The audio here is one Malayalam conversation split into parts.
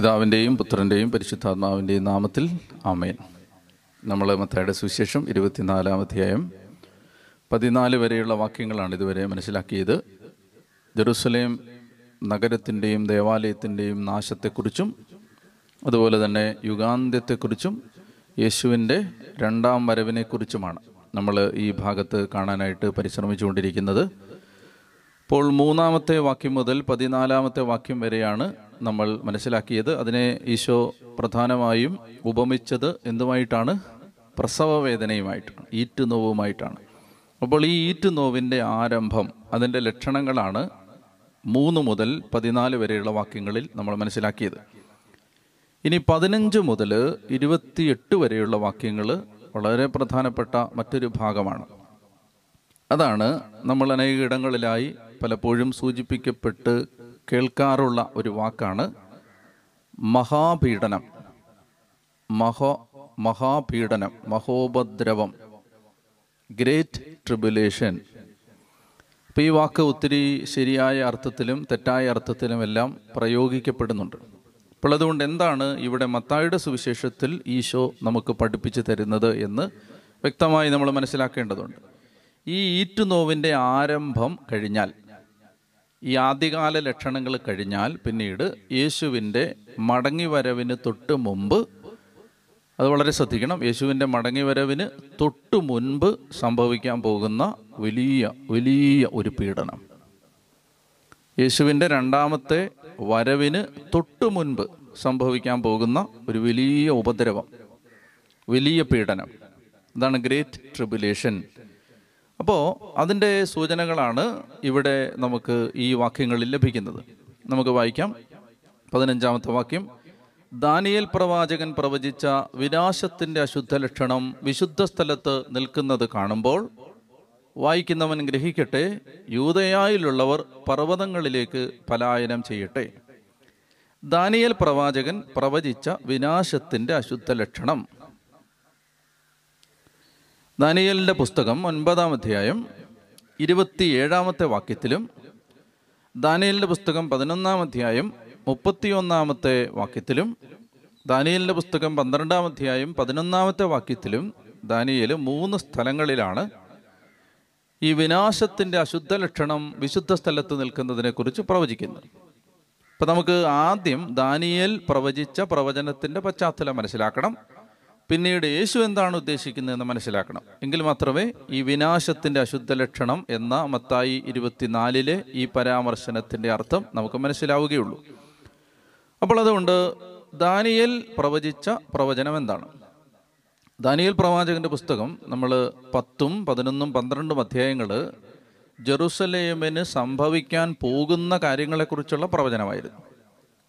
പിതാവിന്റെയും പുത്രന്റെയും പരിശുദ്ധാത്മാവിന്റെയും നാമത്തിൽ ആമേൻ. നമ്മൾ മത്തയുടെ സുവിശേഷം ഇരുപത്തിനാലാം അധ്യായം പതിനാല് വരെയുള്ള വാക്യങ്ങളാണ് ഇതുവരെ മനസ്സിലാക്കിയത്. ജെറുസലേം നഗരത്തിന്റെയും ദേവാലയത്തിന്റെയും നാശത്തെക്കുറിച്ചും അതുപോലെ തന്നെ യുഗാന്ത്യത്തെക്കുറിച്ചും യേശുവിന്റെ രണ്ടാം വരവിനെക്കുറിച്ചുമാണ് നമ്മൾ ഈ ഭാഗത്ത് കാണാനായിട്ട് പരിശ്രമിച്ചുകൊണ്ടിരിക്കുന്നത്. ഇപ്പോൾ മൂന്നാമത്തെ വാക്യം മുതൽ പതിനാലാമത്തെ വാക്യം വരെയാണ് നമ്മൾ മനസ്സിലാക്കിയത് അതിനെ ഈശോ പ്രധാനമായും ഉപമിച്ചത് എന്തുമായിട്ടാണ്? പ്രസവ വേദനയുമായിട്ടാണ് ഈറ്റുനോവുമായിട്ടാണ്. അപ്പോൾ ഈ ഈറ്റുനോവിന്റെ ആരംഭം അതിന്റെ ലക്ഷണങ്ങളാണ് മൂന്ന് മുതൽ പതിനാല് വരെയുള്ള വാക്യങ്ങളിൽ നമ്മൾ മനസ്സിലാക്കിയത്. ഇനി പതിനഞ്ച് മുതൽ ഇരുപത്തിയെട്ട് വരെയുള്ള വാക്യങ്ങൾ വളരെ പ്രധാനപ്പെട്ട മറ്റൊരു ഭാഗമാണ്. അതാണ് നമ്മൾ അനേക ഇടങ്ങളിലായി പലപ്പോഴും സൂചിപ്പിക്കപ്പെട്ട് കേൾക്കാറുള്ള ഒരു വാക്കാണ് മഹാപീഡനം. മഹോ മഹാപീഡനം മഹോപദ്രവം ഗ്രേറ്റ് ട്രിബുലേഷൻ. അപ്പോൾ ഈ വാക്ക് ഒത്തിരി ശരിയായ അർത്ഥത്തിലും തെറ്റായ അർത്ഥത്തിലും എല്ലാം പ്രയോഗിക്കപ്പെടുന്നുണ്ട്. അപ്പോൾ അതുകൊണ്ട് എന്താണ് ഇവിടെ മത്തായുടെ സുവിശേഷത്തിൽ ഈശോ നമുക്ക് പഠിപ്പിച്ചു തരുന്നത് എന്ന് വ്യക്തമായി നമ്മൾ മനസ്സിലാക്കേണ്ടതുണ്ട്. ഈ ഈറ്റുനോവിന്റെ ആരംഭം കഴിഞ്ഞാൽ ഈ ആദ്യകാല ലക്ഷണങ്ങൾ കഴിഞ്ഞാൽ പിന്നീട് യേശുവിന്റെ മടങ്ങിവരവിന് തൊട്ട് മുമ്പ് അത് വളരെ ശ്രദ്ധിക്കണം. യേശുവിന്റെ മടങ്ങിവരവിന് തൊട്ട് മുൻപ് സംഭവിക്കാൻ പോകുന്ന വലിയ വലിയ ഒരു പീഡനം. യേശുവിന്റെ രണ്ടാമത്തെ വരവിന് തൊട്ട് മുൻപ് സംഭവിക്കാൻ പോകുന്ന ഒരു വലിയ ഉപദ്രവം വലിയ പീഡനം. അതാണ് ഗ്രേറ്റ് ട്രിബുലേഷൻ. അപ്പോൾ അതിന്റെ സൂചനകളാണ് ഇവിടെ നമുക്ക് ഈ വാക്യങ്ങളിൽ ലഭിക്കുന്നത്. നമുക്ക് വായിക്കാം. പതിനഞ്ചാമത്തെ വാക്യം. ദാനിയൽ പ്രവാചകൻ പ്രവചിച്ച വിനാശത്തിന്റെ അശുദ്ധ ലക്ഷണം വിശുദ്ധ സ്ഥലത്ത് നിൽക്കുന്നത് കാണുമ്പോൾ വായിക്കുന്നവൻ ഗ്രഹിക്കട്ടെ യൂതയായിലുള്ളവർ പർവതങ്ങളിലേക്ക് പലായനം ചെയ്യട്ടെ. ദാനിയൽ പ്രവാചകൻ പ്രവചിച്ച വിനാശത്തിന്റെ അശുദ്ധ ലക്ഷണം ദാനിയലിന്റെ പുസ്തകം ഒൻപതാം അധ്യായം ഇരുപത്തിയേഴാമത്തെ വാക്യത്തിലും ദാനിയലിന്റെ പുസ്തകം പതിനൊന്നാം അധ്യായം മുപ്പത്തിയൊന്നാമത്തെ വാക്യത്തിലും ദാനിയലിന്റെ പുസ്തകം പന്ത്രണ്ടാം അധ്യായം പതിനൊന്നാമത്തെ വാക്യത്തിലും ദാനിയൽ മൂന്ന് സ്ഥലങ്ങളിലാണ് ഈ വിനാശത്തിന്റെ അശുദ്ധ ലക്ഷണം വിശുദ്ധ സ്ഥലത്ത് നിൽക്കുന്നതിനെക്കുറിച്ച് പ്രവചിക്കുന്നത്. അപ്പം നമുക്ക് ആദ്യം ദാനിയേൽ പ്രവചിച്ച പ്രവചനത്തിന്റെ പശ്ചാത്തലം മനസ്സിലാക്കണം. പിന്നീട് യേശു എന്താണ് ഉദ്ദേശിക്കുന്നതെന്ന് മനസ്സിലാക്കണം. എങ്കിൽ മാത്രമേ ഈ വിനാശത്തിന്റെ അശുദ്ധ ലക്ഷണം എന്ന മത്തായി ഇരുപത്തിനാലിലെ ഈ പരാമർശനത്തിന്റെ അർത്ഥം നമുക്ക് മനസ്സിലാവുകയുള്ളൂ. അപ്പോൾ അതുകൊണ്ട് ദാനിയൽ പ്രവചിച്ച പ്രവചനം എന്താണ്? ദാനിയൽ പ്രവാചകന്റെ പുസ്തകം നമ്മൾ പത്തും പതിനൊന്നും പന്ത്രണ്ടും അധ്യായങ്ങൾ ജെറുസലേമിന് സംഭവിക്കാൻ പോകുന്ന കാര്യങ്ങളെക്കുറിച്ചുള്ള പ്രവചനമായിരുന്നു.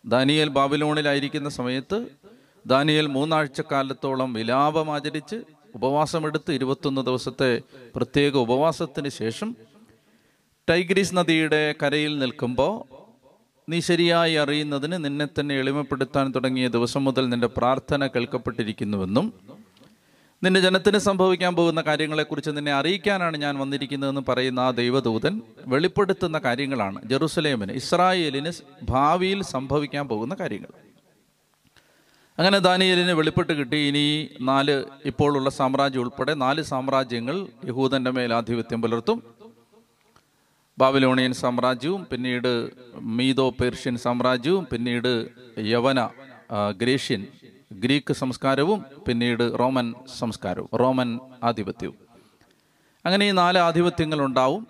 ദാനിയൽ ബാബിലോണിലായിരിക്കുന്ന സമയത്ത് ദാനിയേൽ മൂന്നാഴ്ചക്കാലത്തോളം വിലാപം ആചരിച്ച് ഉപവാസമെടുത്ത് ഇരുപത്തൊന്ന് ദിവസത്തെ പ്രത്യേക ഉപവാസത്തിന് ശേഷം ടൈഗ്രീസ് നദിയുടെ കരയിൽ നിൽക്കുമ്പോൾ നീ ശരിയായി അറിയുന്നതിന് നിന്നെ തന്നെ എളിമപ്പെടുത്താൻ തുടങ്ങിയ ദിവസം മുതൽ നിന്റെ പ്രാർത്ഥന കേൾക്കപ്പെട്ടിരിക്കുന്നുവെന്നും നിന്റെ ജനത്തിന് സംഭവിക്കാൻ പോകുന്ന കാര്യങ്ങളെക്കുറിച്ച് നിന്നെ അറിയിക്കാനാണ് ഞാൻ വന്നിരിക്കുന്നതെന്ന് പറയുന്ന ആ ദൈവദൂതൻ വെളിപ്പെടുത്തുന്ന കാര്യങ്ങളാണ്. ജെറുസലേമിന് ഇസ്രായേലിന് ഭാവിയിൽ സംഭവിക്കാൻ പോകുന്ന കാര്യങ്ങൾ. അങ്ങനെ ദാനിയലിന് വെളിപ്പെട്ട് കിട്ടി. ഇനി നാല് ഇപ്പോഴുള്ള സാമ്രാജ്യം ഉൾപ്പെടെ നാല് സാമ്രാജ്യങ്ങൾ യഹൂദന്റെ മേൽ ആധിപത്യം പുലർത്തും. ബാബിലോണിയൻ സാമ്രാജ്യവും പിന്നീട് മീതോ പേർഷ്യൻ സാമ്രാജ്യവും പിന്നീട് യവന ഗ്രേഷ്യൻ ഗ്രീക്ക് സംസ്കാരവും പിന്നീട് റോമൻ സംസ്കാരവും റോമൻ ആധിപത്യവും. അങ്ങനെ ഈ നാല് ആധിപത്യങ്ങൾ ഉണ്ടാവും.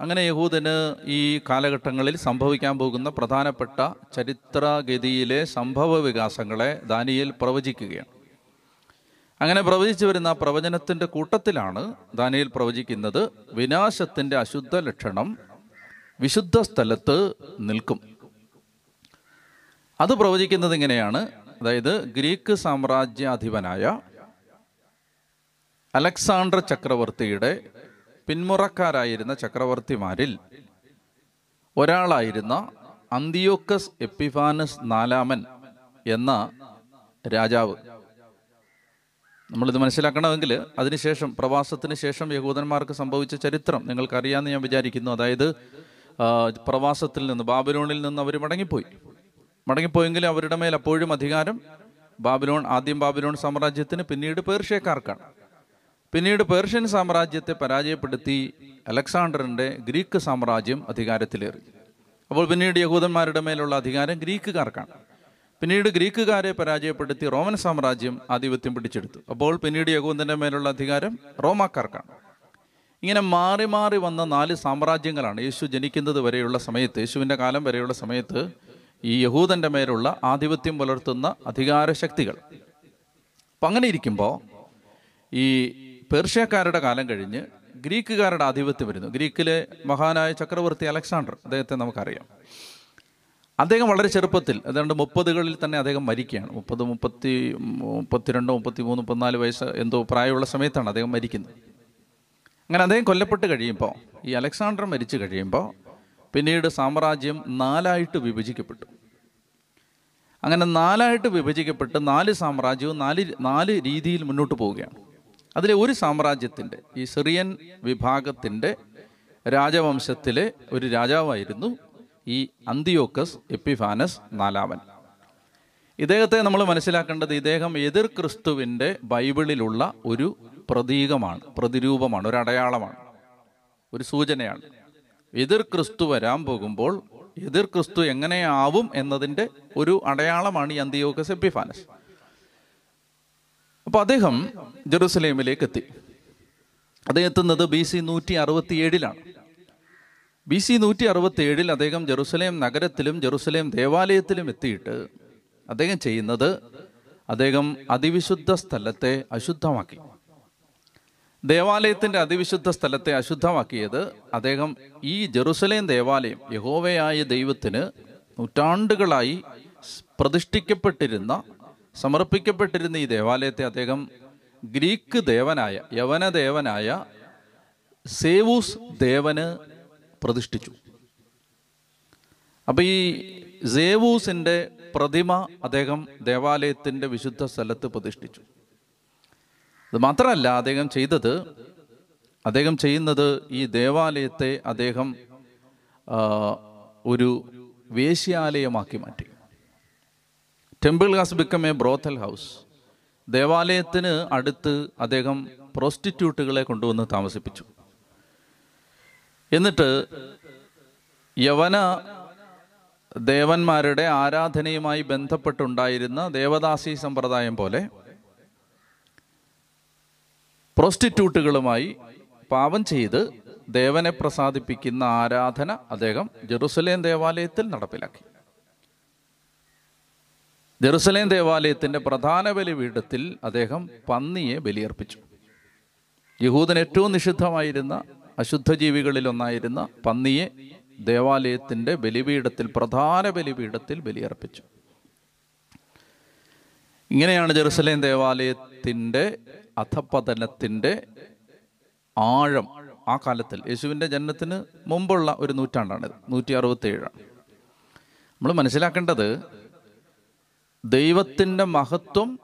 അങ്ങനെ യഹൂദന് ഈ കാലഘട്ടങ്ങളിൽ സംഭവിക്കാൻ പോകുന്ന പ്രധാനപ്പെട്ട ചരിത്രഗതിയിലെ സംഭവ വികാസങ്ങളെ ദാനിയൽ പ്രവചിക്കുകയാണ്. അങ്ങനെ പ്രവചിച്ചു വരുന്ന പ്രവചനത്തിന്റെ കൂട്ടത്തിലാണ് ദാനിയൽ പ്രവചിക്കുന്നത് വിനാശത്തിന്റെ അശുദ്ധ ലക്ഷണം വിശുദ്ധ സ്ഥലത്ത് നിൽക്കും. അത് പ്രവചിക്കുന്നത് ഇങ്ങനെയാണ്. അതായത് ഗ്രീക്ക് സാമ്രാജ്യാധിപനായ അലക്സാണ്ടർ ചക്രവർത്തിയുടെ പിന്മുറക്കാരായിരുന്ന ചക്രവർത്തിമാരിൽ ഒരാളായിരുന്ന അന്തിയോക്കസ് എപ്പിഫാനസ് നാലാമൻ എന്ന രാജാവ്. നമ്മളിത് മനസ്സിലാക്കണമെങ്കിൽ അതിനുശേഷം പ്രവാസത്തിന് ശേഷം യഹൂദന്മാർക്ക് സംഭവിച്ച ചരിത്രം നിങ്ങൾക്കറിയാമെന്ന് ഞാൻ വിചാരിക്കുന്നു. അതായത് പ്രവാസത്തിൽ നിന്ന് ബാബിലോണിൽ നിന്ന് അവർ മടങ്ങിപ്പോയി. മടങ്ങിപ്പോയെങ്കിലും അവരുടെ മേൽ അപ്പോഴും അധികാരം. ബാബിലോൺ ആദ്യം ബാബിലോൺ സാമ്രാജ്യത്തിന് പിന്നീട് പേർഷ്യക്കാർക്കാണ്. പിന്നീട് പേർഷ്യൻ സാമ്രാജ്യത്തെ പരാജയപ്പെടുത്തി അലക്സാണ്ടറിന്റെ ഗ്രീക്ക് സാമ്രാജ്യം അധികാരത്തിലേറി. അപ്പോൾ പിന്നീട് യഹൂദന്മാരുടെ മേലുള്ള അധികാരം ഗ്രീക്കുകാർക്കാണ്. പിന്നീട് ഗ്രീക്കുകാരെ പരാജയപ്പെടുത്തി റോമൻ സാമ്രാജ്യം ആധിപത്യം പിടിച്ചെടുത്തു. അപ്പോൾ പിന്നീട് യഹൂദന്റെ മേലുള്ള അധികാരം റോമാക്കാർക്കാണ്. ഇങ്ങനെ മാറി മാറി വന്ന നാല് സാമ്രാജ്യങ്ങളാണ് യേശു ജനിക്കുന്നത് വരെയുള്ള സമയത്ത് യേശുവിന്റെ കാലം വരെയുള്ള സമയത്ത് ഈ യഹൂദന്റെ മേലുള്ള ആധിപത്യം പുലർത്തുന്ന അധികാര ശക്തികൾ അപ്പം അങ്ങനെ ഇരിക്കുമ്പോൾ ഈ പേർഷ്യക്കാരുടെ കാലം കഴിഞ്ഞ് ഗ്രീക്കുകാരുടെ ആധിപത്യം വരുന്നു. ഗ്രീക്കിലെ മഹാനായ ചക്രവർത്തി അലക്സാണ്ടർ അദ്ദേഹത്തെ നമുക്കറിയാം. അദ്ദേഹം വളരെ ചെറുപ്പത്തിൽ ഏതാണ്ട് മുപ്പതുകളിൽ തന്നെ അദ്ദേഹം മരിക്കുകയാണ്. മുപ്പത് മുപ്പത്തി മുപ്പത്തിരണ്ടോ മുപ്പത്തി മൂന്ന് മുപ്പത്തിനാല് വയസ്സ് എന്തോ പ്രായമുള്ള സമയത്താണ് അദ്ദേഹം മരിക്കുന്നത്. അങ്ങനെ അദ്ദേഹം കൊല്ലപ്പെട്ട് കഴിയുമ്പോൾ ഈ അലക്സാണ്ടർ മരിച്ചു കഴിയുമ്പോൾ പിന്നീട് സാമ്രാജ്യം നാലായിട്ട് വിഭജിക്കപ്പെട്ടു. അങ്ങനെ നാലായിട്ട് വിഭജിക്കപ്പെട്ട് നാല് സാമ്രാജ്യവും നാല് നാല് രീതിയിൽ മുന്നോട്ട് പോവുകയാണ്. അതിലെ ഒരു സാമ്രാജ്യത്തിന്റെ ഈ സിറിയൻ വിഭാഗത്തിന്റെ രാജവംശത്തിലെ ഒരു രാജാവായിരുന്നു ഈ അന്തിയോക്കസ് എപ്പിഫാനസ് നാലാമൻ. ഇദ്ദേഹത്തെ നമ്മൾ മനസ്സിലാക്കേണ്ടത് ഇദ്ദേഹം എതിർ ക്രിസ്തുവിന്റെ ബൈബിളിലുള്ള ഒരു പ്രതീകമാണ് പ്രതിരൂപമാണ് ഒരു അടയാളമാണ് ഒരു സൂചനയാണ്. എതിർ ക്രിസ്തു വരാൻ പോകുമ്പോൾ എതിർ ക്രിസ്തു എങ്ങനെയാവും എന്നതിന്റെ ഒരു അടയാളമാണ് ഈ അന്തിയോക്കസ് എപ്പിഫാനസ്. അപ്പോൾ അദ്ദേഹം ജെറുസലേമിലേക്ക് എത്തി അദ്ദേഹം എത്തുന്നത് ബി സി നൂറ്റി അറുപത്തി ഏഴിലാണ് ബി സി നൂറ്റി അറുപത്തി ഏഴിൽ അദ്ദേഹം ജെറുസലേം നഗരത്തിലും ജെറുസലേം ദേവാലയത്തിലും എത്തിയിട്ട് അദ്ദേഹം ചെയ്യുന്നത് അദ്ദേഹം അതിവിശുദ്ധ സ്ഥലത്തെ അശുദ്ധമാക്കി. ദേവാലയത്തിന്റെ അതിവിശുദ്ധ സ്ഥലത്തെ അശുദ്ധമാക്കിയത് അദ്ദേഹം ഈ ജെറുസലേം ദേവാലയം യഹോവയായ ദൈവത്തിന് നൂറ്റാണ്ടുകളായി പ്രതിഷ്ഠിക്കപ്പെട്ടിരുന്ന സമർപ്പിക്കപ്പെട്ടിരുന്ന ഈ ദേവാലയത്തെ അദ്ദേഹം ഗ്രീക്ക് ദേവനായ യവന ദേവനായ സേവൂസ് ദേവന് പ്രതിഷ്ഠിച്ചു. അപ്പൊ ഈ സേവൂസിന്റെ പ്രതിമ അദ്ദേഹം ദേവാലയത്തിന്റെ വിശുദ്ധ സ്ഥലത്ത് പ്രതിഷ്ഠിച്ചു. അത് മാത്രമല്ല അദ്ദേഹം ചെയ്തത് അദ്ദേഹം ചെയ്യുന്നത് ഈ ദേവാലയത്തെ അദ്ദേഹം ഒരു വേശ്യാലയമാക്കി മാറ്റി. Temple has become a brothel house ദേവാലയത്തിന് അടുത്ത് അദ്ദേഹം പ്രോസ്റ്റിറ്റ്യൂട്ടുകളെ കൊണ്ടുവന്ന് താമസിപ്പിച്ചു. എന്നിട്ട് യവന ദേവന്മാരുടെ ആരാധനയുമായി ബന്ധപ്പെട്ടുണ്ടായിരുന്ന ദേവദാസി സമ്പ്രദായം പോലെ പ്രോസ്റ്റിറ്റ്യൂട്ടുകളുമായി പാപം ചെയ്ത് ദേവനെ പ്രസാദിപ്പിക്കുന്ന ആരാധന അദ്ദേഹം ജെറുസലേം ദേവാലയത്തിൽ നടപ്പിലാക്കി. ജെറുസലേം ദേവാലയത്തിന്റെ പ്രധാന ബലിപീഠത്തിൽ അദ്ദേഹം പന്നിയെ ബലിയർപ്പിച്ചു. യഹൂദൻ ഏറ്റവും നിഷിദ്ധമായിരുന്ന അശുദ്ധ ജീവികളിൽ ഒന്നായിരുന്ന പന്നിയെ ദേവാലയത്തിന്റെ ബലിപീഠത്തിൽ പ്രധാന ബലിപീഠത്തിൽ ബലിയർപ്പിച്ചു. ഇങ്ങനെയാണ് ജെറുസലേം ദേവാലയത്തിന്റെ അധപ്പതനത്തിന്റെ ആഴം ആ കാലത്തിൽ. യേശുവിന്റെ ജനനത്തിന് മുമ്പുള്ള ഒരു നൂറ്റാണ്ടാണിത് നൂറ്റി അറുപത്തി ഏഴാണ് നമ്മൾ മനസ്സിലാക്കേണ്ടത് ദൈവത്തിന്റെ മഹത്വം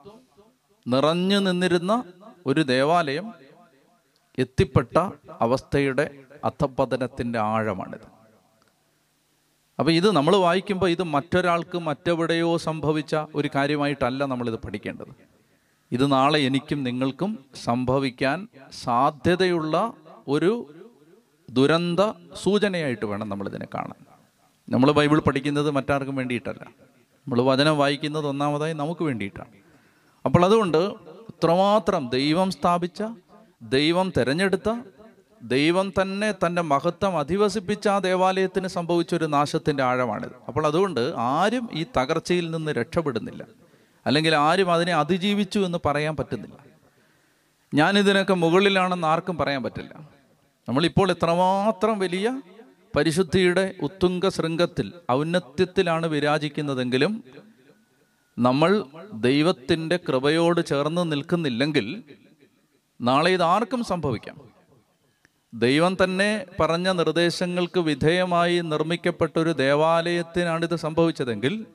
നിറഞ്ഞു നിന്നിരുന്ന ഒരു ദേവാലയം എത്തിപ്പെട്ട അവസ്ഥയുടെ അധപതനത്തിന്റെ ആഴമാണിത്. അപ്പോൾ ഇത് നമ്മൾ വായിക്കുമ്പോൾ ഇത് മറ്റൊരാൾക്ക് മറ്റെവിടെയോ സംഭവിച്ച ഒരു കാര്യമായിട്ടല്ല നമ്മളിത് പഠിക്കേണ്ടത്. ഇത് നാളെ എനിക്കും നിങ്ങൾക്കും സംഭവിക്കാൻ സാധ്യതയുള്ള ഒരു ദുരന്ത സൂചനയായിട്ട് വേണം നമ്മളിതിനെ കാണാൻ. നമ്മൾ ബൈബിൾ പഠിക്കുന്നത് മറ്റാർക്കും വേണ്ടിയിട്ടല്ല. നമ്മൾ വചനം വായിക്കുന്നത് ഒന്നാമതായി നമുക്ക് വേണ്ടിയിട്ടാണ്. അപ്പോൾ അതുകൊണ്ട് ഇത്രമാത്രം ദൈവം സ്ഥാപിച്ച ദൈവം തിരഞ്ഞെടുത്ത ദൈവം തന്നെ തന്റെ മഹത്വം അധിവസിപ്പിച്ച ആ ദേവാലയത്തിന് സംഭവിച്ച ഒരു നാശത്തിന്റെ ആഴമാണിത്. അപ്പോൾ അതുകൊണ്ട് ആരും ഈ തകർച്ചയിൽ നിന്ന് രക്ഷപ്പെടുന്നില്ല. അല്ലെങ്കിൽ ആരും അതിനെ അതിജീവിച്ചു എന്ന് പറയാൻ പറ്റുന്നില്ല. ഞാനിതിനൊക്കെ മുകളിലാണെന്ന് ആർക്കും പറയാൻ പറ്റില്ല. നമ്മളിപ്പോൾ എത്രമാത്രം വലിയ പരിശുദ്ധിയുടെ ഉത്തുംഗ ശൃംഗത്തിൽ ഔന്നത്യത്തിലാണ് വിരാജിക്കുന്നതെങ്കിലും നമ്മൾ ദൈവത്തിന്റെ കൃപയോട് ചേർന്ന് നിൽക്കുന്നില്ലെങ്കിൽ നാളെ ഇത് ആർക്കും സംഭവിക്കാം. ദൈവം തന്നെ പറഞ്ഞ നിർദ്ദേശങ്ങൾക്ക് വിധേയമായി നിർമ്മിക്കപ്പെട്ട ഒരു ദേവാലയത്തിനാണിത് സംഭവിച്ചതെങ്കിൽ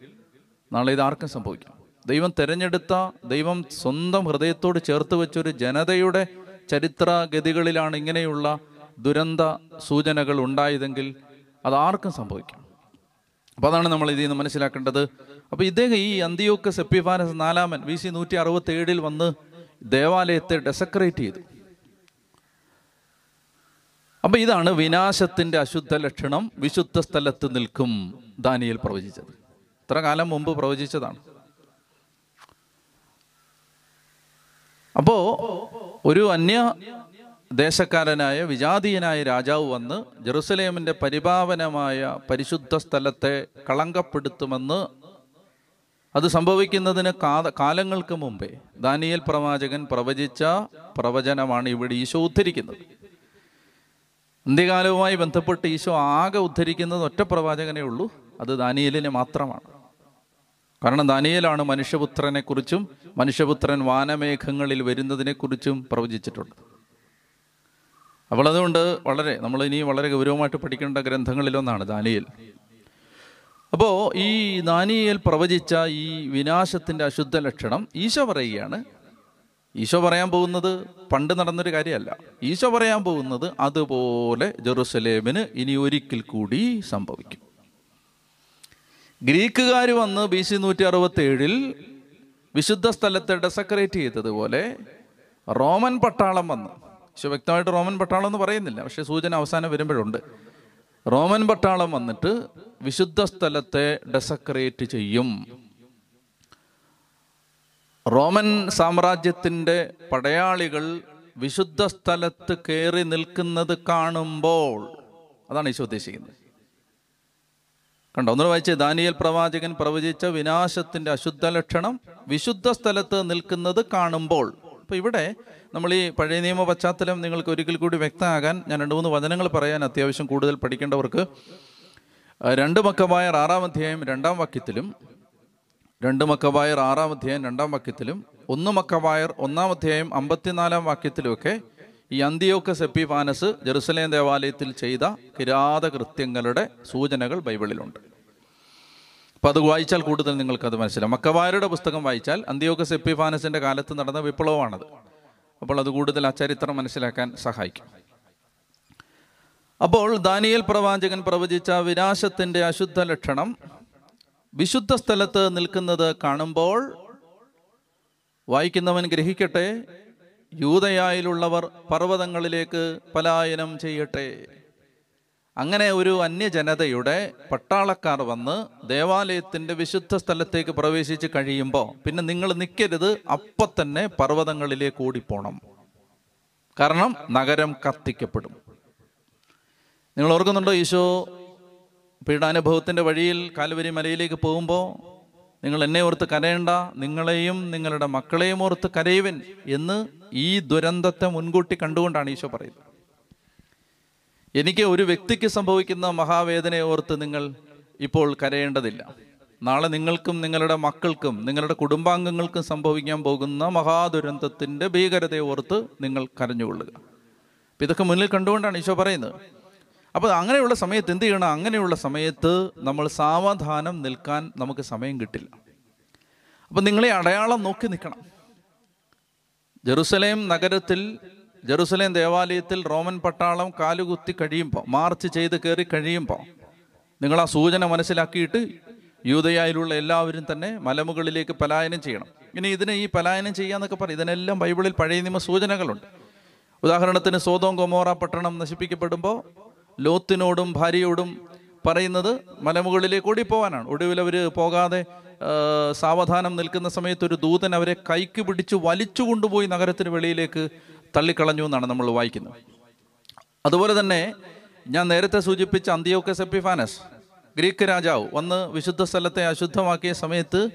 നാളെ ഇത് ആർക്കും സംഭവിക്കാം. ദൈവം തിരഞ്ഞെടുത്ത ദൈവം സ്വന്തം ഹൃദയത്തോട് ചേർത്ത് വെച്ചൊരു ജനതയുടെ ചരിത്രഗതികളിലാണ് ഇങ്ങനെയുള്ള ദുരന്ത സൂചനകൾ ഉണ്ടായതെങ്കിൽ അത് ആർക്കും സംഭവിക്കാം. അപ്പോൾ അതാണ് നമ്മൾ ഇതിൽ നിന്ന് മനസ്സിലാക്കേണ്ടത്. അപ്പോൾ ഇദ്ദേഹം ഈ അന്തിയോക്ക് സെപ്പിഫാനസ് നാലാമൻ ബി സി നൂറ്റി അറുപത്തി ഏഴിൽ വന്ന് ദേവാലയത്തെ ഡെസക്രേറ്റ് ചെയ്തു. അപ്പോൾ ഇതാണ് വിനാശത്തിന്റെ അശുദ്ധ ലക്ഷണം വിശുദ്ധ സ്ഥലത്ത് നിൽക്കും ദാനിയിൽ പ്രവചിച്ചത്. ഇത്ര കാലം മുമ്പ് പ്രവചിച്ചതാണ്. അപ്പോ ഒരു അന്യ ദേശക്കാരനായ വിജാതീയനായ രാജാവ് വന്ന് ജെറുസലേമിന്റെ പരിപാവനമായ പരിശുദ്ധ സ്ഥലത്തെ കളങ്കപ്പെടുത്തുമെന്ന് അത് സംഭവിക്കുന്നതിന് കാലങ്ങൾക്ക് മുമ്പേ ദാനിയൽ പ്രവാചകൻ പ്രവചിച്ച പ്രവചനമാണ് ഇവിടെ ഈശോ ഉദ്ധരിക്കുന്നത്. അന്ത്യകാലവുമായി ബന്ധപ്പെട്ട് ഈശോ ആകെ ഉദ്ധരിക്കുന്നത് ഒറ്റ പ്രവാചകനേ ഉള്ളൂ അത് ദാനിയേലിനെ മാത്രമാണ്. കാരണം ദാനിയേലാണ് മനുഷ്യപുത്രനെക്കുറിച്ചും മനുഷ്യപുത്രൻ വാനമേഘങ്ങളിൽ വരുന്നതിനെക്കുറിച്ചും പ്രവചിച്ചിട്ടുണ്ട് അപ്പോൾ അതുകൊണ്ട് വളരെ നമ്മൾ ഇനി വളരെ ഗൗരവമായിട്ട് പഠിക്കേണ്ട ഗ്രന്ഥങ്ങളിലൊന്നാണ് ദാനിയേൽ. അപ്പോൾ ഈ ദാനിയേൽ പ്രവചിച്ച ഈ വിനാശത്തിന്റെ അശുദ്ധ ലക്ഷണം ഈശോ പറയുകയാണ്. ഈശോ പറയാൻ പോകുന്നത് പണ്ട് നടന്നൊരു കാര്യമല്ല. ഈശോ പറയാൻ പോകുന്നത് അതുപോലെ ജെറുസലേമിന് ഇനി ഒരിക്കൽ കൂടി സംഭവിക്കും. ഗ്രീക്കുകാർ വന്ന് ബി സി നൂറ്റി അറുപത്തി ഏഴിൽ വിശുദ്ധ സ്ഥലത്തെ ഡെസക്രേറ്റ് ചെയ്തതുപോലെ റോമൻ പട്ടാളം വന്ന് ഈശോ വ്യക്തമായിട്ട് റോമൻ പട്ടാളം എന്ന് പറയുന്നില്ല. പക്ഷെ സൂചന അവസാനം വരുമ്പോഴുണ്ട്. റോമൻ പട്ടാളം വന്നിട്ട് വിശുദ്ധ സ്ഥലത്തെ ഡെസക്രേറ്റ് ചെയ്യും. റോമൻ സാമ്രാജ്യത്തിന്റെ പടയാളികൾ വിശുദ്ധ സ്ഥലത്ത് കയറി നിൽക്കുന്നത് കാണുമ്പോൾ അതാണ് ഈശോ ഉദ്ദേശിക്കുന്നത്. കണ്ടോ? ഒന്നുകൂടെ വായിച്ചേ. ദാനിയൽ പ്രവാചകൻ പ്രവചിച്ച വിനാശത്തിന്റെ അശുദ്ധ ലക്ഷണം വിശുദ്ധ സ്ഥലത്ത് നിൽക്കുന്നത് കാണുമ്പോൾ അപ്പൊ ഇവിടെ നമ്മൾ ഈ പഴയ നിയമ പശ്ചാത്തലം നിങ്ങൾക്ക് ഒരിക്കൽ കൂടി വ്യക്തമാകാൻ ഞാൻ രണ്ട് മൂന്ന് വചനങ്ങൾ പറയാൻ അത്യാവശ്യം കൂടുതൽ പഠിക്കേണ്ടവർക്ക്. രണ്ട് മക്കവായർ ആറാം അധ്യായം രണ്ടാം വാക്യത്തിലും രണ്ട് മക്കവായർ ആറാം അധ്യായം രണ്ടാം വാക്യത്തിലും ഒന്ന് മക്കവായർ ഒന്നാം അധ്യായം അമ്പത്തിനാലാം വാക്യത്തിലുമൊക്കെ ഈ അന്തിയോക്കസ് സെപ്പിഫാനസ് ജെറുസലേം ദേവാലയത്തിൽ ചെയ്ത കിരാത കൃത്യങ്ങളുടെ സൂചനകൾ ബൈബിളിലുണ്ട്. അപ്പം അത് വായിച്ചാൽ കൂടുതൽ നിങ്ങൾക്കത് മനസ്സിലാവും. മക്കവാരുടെ പുസ്തകം വായിച്ചാൽ അന്തിയോക്കസ് എപ്പിഫാനസിന്റെ കാലത്ത് നടന്ന വിപ്ലവമാണത്. അപ്പോൾ അത് കൂടുതൽ ആ ചരിത്രം മനസ്സിലാക്കാൻ സഹായിക്കും. അപ്പോൾ ദാനിയൽ പ്രവാചകൻ പ്രവചിച്ച വിനാശത്തിന്റെ അശുദ്ധ ലക്ഷണം വിശുദ്ധ സ്ഥലത്ത് നിൽക്കുന്നത് കാണുമ്പോൾ വായിക്കുന്നവൻ ഗ്രഹിക്കട്ടെ യൂതയായിലുള്ളവർ പർവതങ്ങളിലേക്ക് പലായനം ചെയ്യട്ടെ. അങ്ങനെ ഒരു അന്യജനതയുടെ പട്ടാളക്കാർ വന്ന് ദേവാലയത്തിന്റെ വിശുദ്ധ സ്ഥലത്തേക്ക് പ്രവേശിച്ച് കഴിയുമ്പോൾ പിന്നെ നിങ്ങൾ നിൽക്കരുത് അപ്പം തന്നെ പർവതങ്ങളിലേക്ക് ഓടിപ്പോണം. കാരണം നഗരം കത്തിക്കപ്പെടും. നിങ്ങൾ ഓർക്കുന്നുണ്ടോ ഈശോ പീഡാനുഭവത്തിന്റെ വഴിയിൽ കാൽവരി മലയിലേക്ക് പോകുമ്പോൾ നിങ്ങൾ എന്നെ ഓർത്ത് കരയണ്ട നിങ്ങളെയും നിങ്ങളുടെ മക്കളെയും ഓർത്ത് കരയുവൻ എന്ന് ഈ ദുരന്തത്തെ മുൻകൂട്ടി കണ്ടുകൊണ്ടാണ് ഈശോ പറയുന്നത്. എനിക്ക് ഒരു വ്യക്തിക്ക് സംഭവിക്കുന്ന മഹാവേദനയെ ഓർത്ത് നിങ്ങൾ ഇപ്പോൾ കരയേണ്ടതില്ല. നാളെ നിങ്ങൾക്കും നിങ്ങളുടെ മക്കൾക്കും നിങ്ങളുടെ കുടുംബാംഗങ്ങൾക്കും സംഭവിക്കാൻ പോകുന്ന മഹാദുരന്തത്തിന്റെ ഭീകരതയെ ഓർത്ത് നിങ്ങൾ കരഞ്ഞുകൊള്ളുക. അപ്പം ഇതൊക്കെ മുന്നിൽ കണ്ടുകൊണ്ടാണ് ഈശോ പറയുന്നത്. അപ്പോൾ അങ്ങനെയുള്ള സമയത്ത് എന്ത് ചെയ്യണം? അങ്ങനെയുള്ള സമയത്ത് നമ്മൾ സാവധാനം നിൽക്കാൻ നമുക്ക് സമയം കിട്ടില്ല. അപ്പം നിങ്ങളെ അടയാളം നോക്കി നിൽക്കണം. ജെറുസലേം നഗരത്തിൽ ജെറുസലേം ദേവാലയത്തിൽ റോമൻ പട്ടാളം കാലുകുത്തി കഴിയുമ്പോൾ മാർച്ച് ചെയ്ത് കയറി കഴിയുമ്പോൾ നിങ്ങൾ ആ സൂചന മനസ്സിലാക്കിയിട്ട് യൂതയായിലുള്ള എല്ലാവരും തന്നെ മലമുകളിലേക്ക് പലായനം ചെയ്യണം. ഇനി ഇതിനെ ഈ പലായനം ചെയ്യാന്നൊക്കെ പറയും ഇതിനെല്ലാം ബൈബിളിൽ പഴയ നിയമ സൂചനകളുണ്ട്. ഉദാഹരണത്തിന് സോതോം ഗൊമോറ പട്ടണം നശിപ്പിക്കപ്പെടുമ്പോൾ ലോത്തിനോടും ഭാര്യയോടും പറയുന്നത് മലമുകളിലേക്ക് ഓടിപ്പോവാനാണ്. ഒടുവിൽ അവർ പോകാതെ സാവധാനം നിൽക്കുന്ന സമയത്ത് ഒരു ദൂതൻ അവരെ കൈക്ക് പിടിച്ച് വലിച്ചു കൊണ്ടുപോയി നഗരത്തിന് വെളിയിലേക്ക് തള്ളിക്കളഞ്ഞു എന്നാണ് നമ്മൾ വായിക്കുന്നത്. അതുപോലെ തന്നെ ഞാൻ നേരത്തെ സൂചിപ്പിച്ച അന്തിയോക്കസ് എപ്പിഫാനസ് ഗ്രീക്ക് രാജാവ് വന്ന് വിശുദ്ധ സ്ഥലത്തെ അശുദ്ധമാക്കിയ സമയത്ത്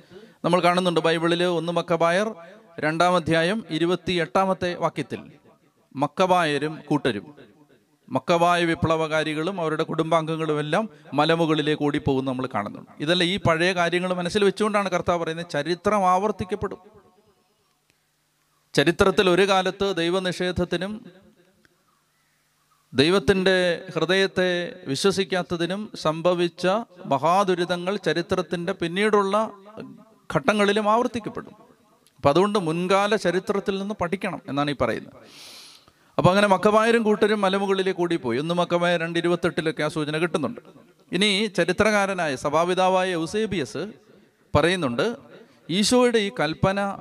നമ്മൾ കാണുന്നുണ്ട് ബൈബിളിൽ ഒന്ന് മക്കബായർ രണ്ടാം അധ്യായം ഇരുപത്തി എട്ടാമത്തെ വാക്യത്തിൽ മക്കബായരും കൂട്ടരും മക്കബായ വിപ്ലവകാരികളും അവരുടെ കുടുംബാംഗങ്ങളും എല്ലാം മലമുകളിലേക്ക് ഓടിപ്പോകുന്നു നമ്മൾ കാണുന്നുണ്ട്. ഇതെല്ലാം ഈ പഴയ കാര്യങ്ങൾ മനസ്സിൽ വെച്ചുകൊണ്ടാണ് കർത്താവ് പറയുന്നത് ചരിത്രം ആവർത്തിക്കപ്പെടും. ചരിത്രത്തിൽ ഒരു കാലത്ത് ദൈവനിഷേധത്തിനും ദൈവത്തിന്റെ ഹൃദയത്തെ വിശ്വസിക്കാത്തതിനും സംഭവിച്ച മഹാദുരിതങ്ങൾ ചരിത്രത്തിന്റെ പിന്നീടുള്ള ഘട്ടങ്ങളിലും ആവർത്തിക്കപ്പെടും. അപ്പം അതുകൊണ്ട് മുൻകാല ചരിത്രത്തിൽ നിന്ന് പഠിക്കണം എന്നാണ് ഈ പറയുന്നത്. അപ്പോൾ അങ്ങനെ മക്കമായരും കൂട്ടരും മലമുകളിലേക്ക് പോയി ഒന്ന് മക്കമായ രണ്ട് ഇരുപത്തെട്ടിലൊക്കെ ആ സൂചന കിട്ടുന്നുണ്ട്. ഇനി ചരിത്രകാരനായ സഭാപിതാവായ ഔസേബിയസ് പറയുന്നുണ്ട് ഈശോയുടെ ഈ കൽപ്പന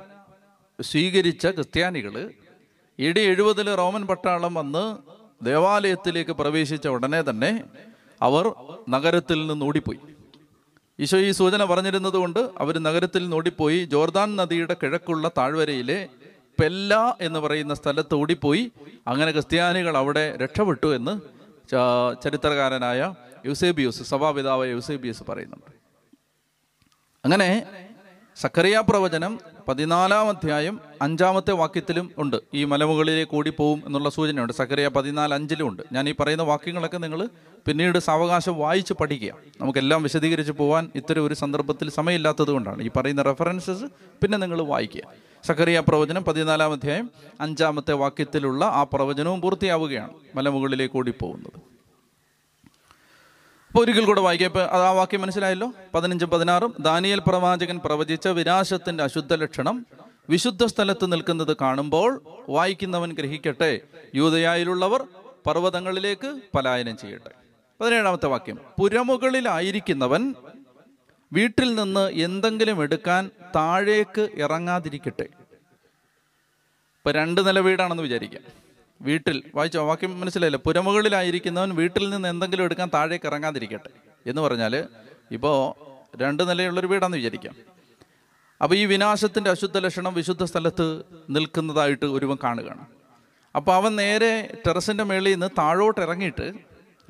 സ്വീകരിച്ച ക്രിസ്ത്യാനികൾ ഇടി എഴുപതിൽ റോമൻ പട്ടാളം വന്ന് ദേവാലയത്തിലേക്ക് പ്രവേശിച്ച ഉടനെ തന്നെ അവർ നഗരത്തിൽ നിന്ന് ഓടിപ്പോയി. ഈശോ ഈ സൂചന പറഞ്ഞിരുന്നത് കൊണ്ട് അവർ നഗരത്തിൽ നിന്ന് ഓടിപ്പോയി. ജോർദാൻ നദിയുടെ കിഴക്കുള്ള താഴ്വരയിലെ പെല്ല എന്ന് പറയുന്ന സ്ഥലത്ത് ഓടിപ്പോയി. അങ്ങനെ ക്രിസ്ത്യാനികൾ അവിടെ രക്ഷപ്പെട്ടു എന്ന് ചരിത്രകാരനായ യൂസേബിയൂസ് സഭാപിതാവ് യൂസേബിയൂസ് പറയുന്നുണ്ട്. അങ്ങനെ സക്കറിയ പ്രവചനം പതിനാലാം അധ്യായം അഞ്ചാമത്തെ വാക്യത്തിലും ഉണ്ട്. ഈ മലമുകളിലേക്ക് ഓടിപ്പോവും എന്നുള്ള സൂചനയുണ്ട്. സക്കറിയ പതിനാല് അഞ്ചിലും ഉണ്ട്. ഞാൻ ഈ പറയുന്ന വാക്യങ്ങളൊക്കെ നിങ്ങൾ പിന്നീട് സാവകാശം വായിച്ച് പഠിക്കുക. നമുക്കെല്ലാം വിശദീകരിച്ച് പോകാൻ ഇത്തരം ഒരു സന്ദർഭത്തിൽ സമയമില്ലാത്തത് കൊണ്ടാണ്. ഈ പറയുന്ന റെഫറൻസസ് പിന്നെ നിങ്ങൾ വായിക്കുക. സക്കറിയ പ്രവചനം പതിനാലാം അധ്യായം അഞ്ചാമത്തെ വാക്യത്തിലുള്ള ആ പ്രവചനവും പൂർത്തിയാവുകയാണ്. മലമുകളിലേക്ക് ഓടിപ്പോകുന്നത് അപ്പോൾ ഒരിക്കൽ കൂടെ വായിക്കാം. ഇപ്പൊ അത് ആ വാക്യം മനസ്സിലായല്ലോ? പതിനഞ്ചും പതിനാറും. ദാനിയൽ പ്രവാചകൻ പ്രവചിച്ച വിനാശത്തിന്റെ അശുദ്ധ ലക്ഷണം വിശുദ്ധ സ്ഥലത്ത് നിൽക്കുന്നത് കാണുമ്പോൾ വായിക്കുന്നവൻ ഗ്രഹിക്കട്ടെ. യൂതയായിലുള്ളവർ പർവതങ്ങളിലേക്ക് പലായനം ചെയ്യട്ടെ. പതിനേഴാമത്തെ വാക്യം. പുരമുകളിലായിരിക്കുന്നവൻ വീട്ടിൽ നിന്ന് എന്തെങ്കിലും എടുക്കാൻ താഴേക്ക് ഇറങ്ങാതിരിക്കട്ടെ. ഇപ്പൊ രണ്ട് നില വീടാണെന്ന് വിചാരിക്കാം. വീട്ടിൽ വായിച്ചോ വാക്യം മനസ്സിലായില്ല? പുരമുകളിലായിരിക്കുന്നവൻ വീട്ടിൽ നിന്ന് എന്തെങ്കിലും എടുക്കാൻ താഴേക്ക് ഇറങ്ങാതിരിക്കട്ടെ എന്ന് പറഞ്ഞാൽ ഇപ്പോൾ രണ്ട് നിലയുള്ളൊരു വീടാണെന്ന് വിചാരിക്കാം. അപ്പോൾ ഈ വിനാശത്തിന്റെ അശുദ്ധ ലക്ഷണം വിശുദ്ധ സ്ഥലത്ത് നിൽക്കുന്നതായിട്ട് ഒരുവൻ കാണുകയാണ്. അപ്പോൾ അവൻ നേരെ ടെറസിന്റെ മേളിൽ നിന്ന് താഴോട്ട് ഇറങ്ങിയിട്ട്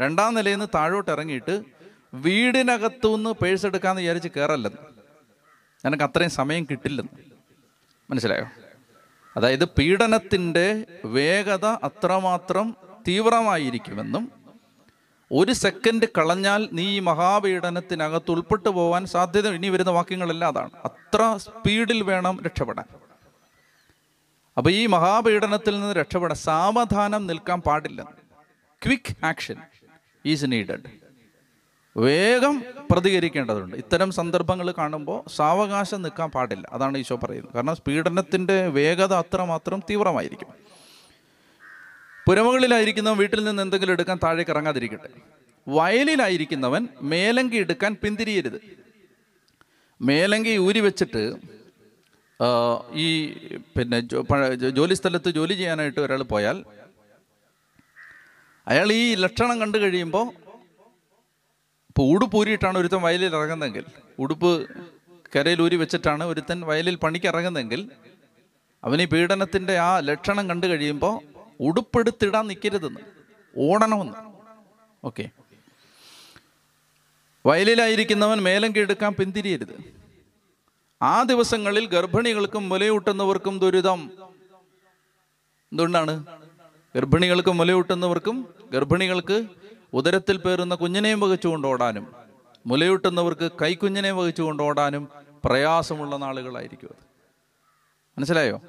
രണ്ടാം നിലയിൽ നിന്ന് താഴോട്ട് ഇറങ്ങിയിട്ട് വീടിനകത്തുനിന്ന് പേഴ്സ് എടുക്കാമെന്ന് വിചാരിച്ച് കയറല്ലെന്ന് നിനക്ക് അത്രയും സമയം കിട്ടില്ലെന്ന്. മനസ്സിലായോ? അതായത് പീഡനത്തിന്റെ വേഗത അത്രമാത്രം തീവ്രമായിരിക്കുമെന്നും ഒരു സെക്കൻഡ് കളഞ്ഞാൽ നീ ഈ മഹാപീഡനത്തിനകത്ത് ഉൾപ്പെട്ടു പോകാൻ സാധ്യത ഇനി വരുന്ന വാക്യങ്ങളെല്ലാം അതാണ്. അത്ര സ്പീഡിൽ വേണം രക്ഷപ്പെടാൻ. അപ്പൊ ഈ മഹാപീഡനത്തിൽ നിന്ന് രക്ഷപ്പെടാൻ സാവധാനം നിൽക്കാൻ പാടില്ല. ക്വിക്ക് ആക്ഷൻ ഈസ് നീഡഡ് വേഗം പ്രതികരിക്കേണ്ടതുണ്ട്. ഇത്തരം സന്ദർഭങ്ങൾ കാണുമ്പോൾ സാവകാശം നിൽക്കാൻ പാടില്ല. അതാണ് ഈശോ പറയുന്നത്. കാരണം പീഡനത്തിന്റെ വേഗത അത്രമാത്രം തീവ്രമായിരിക്കും. പുരമുകളിലായിരിക്കുന്നവൻ വീട്ടിൽ നിന്ന് എന്തെങ്കിലും എടുക്കാൻ താഴേക്ക് ഇറങ്ങാതിരിക്കട്ടെ. വയലിലായിരിക്കുന്നവൻ മേലങ്കി എടുക്കാൻ പിന്തിരിയരുത്. മേലങ്കി ഊരി വെച്ചിട്ട് ഈ പിന്നെ ജോലി സ്ഥലത്ത് ജോലി ചെയ്യാനായിട്ട് ഒരാൾ പോയാൽ അയാൾ ഈ ലക്ഷണം കണ്ടു കഴിയുമ്പോൾ ഇപ്പോൾ ഉടുപ്പ് ഊരിയിട്ടാണ് ഒരുത്തൻ വയലിൽ ഇറങ്ങുന്നതെങ്കിൽ ഉടുപ്പ് കരയിൽ ഊരി വെച്ചിട്ടാണ് ഒരുത്തൻ വയലിൽ പണിക്ക് ഇറങ്ങുന്നതെങ്കിൽ അവന് ഈ പീഡനത്തിന്റെ ആ ലക്ഷണം കണ്ടു കഴിയുമ്പോൾ ഉടുപ്പെടുത്തിടാൻ നിൽക്കരുതെന്ന് ഓടണമെന്ന്. ഓക്കെ. വയലിലായിരിക്കുന്നവൻ മേലം കീഴെടുക്കാൻ പിന്തിരിയരുത്. ആ ദിവസങ്ങളിൽ ഗർഭിണികൾക്കും മുലയൂട്ടുന്നവർക്കും ദുരിതം. എന്തുകൊണ്ടാണ്? ഗർഭിണികൾക്കും മുലയൂട്ടുന്നവർക്കും ഗർഭിണികൾക്ക് ഉദരത്തിൽ പേറുന്ന കുഞ്ഞിനെയും വഹിച്ചുകൊണ്ട് ഓടാനും മുലയൂട്ടുന്നവർക്ക് കൈക്കുഞ്ഞിനെ വഹിച്ചുകൊണ്ട് ഓടാനും പ്രയാസമുള്ള നാളുകളായിരിക്കും അത്. മനസ്സിലായോ?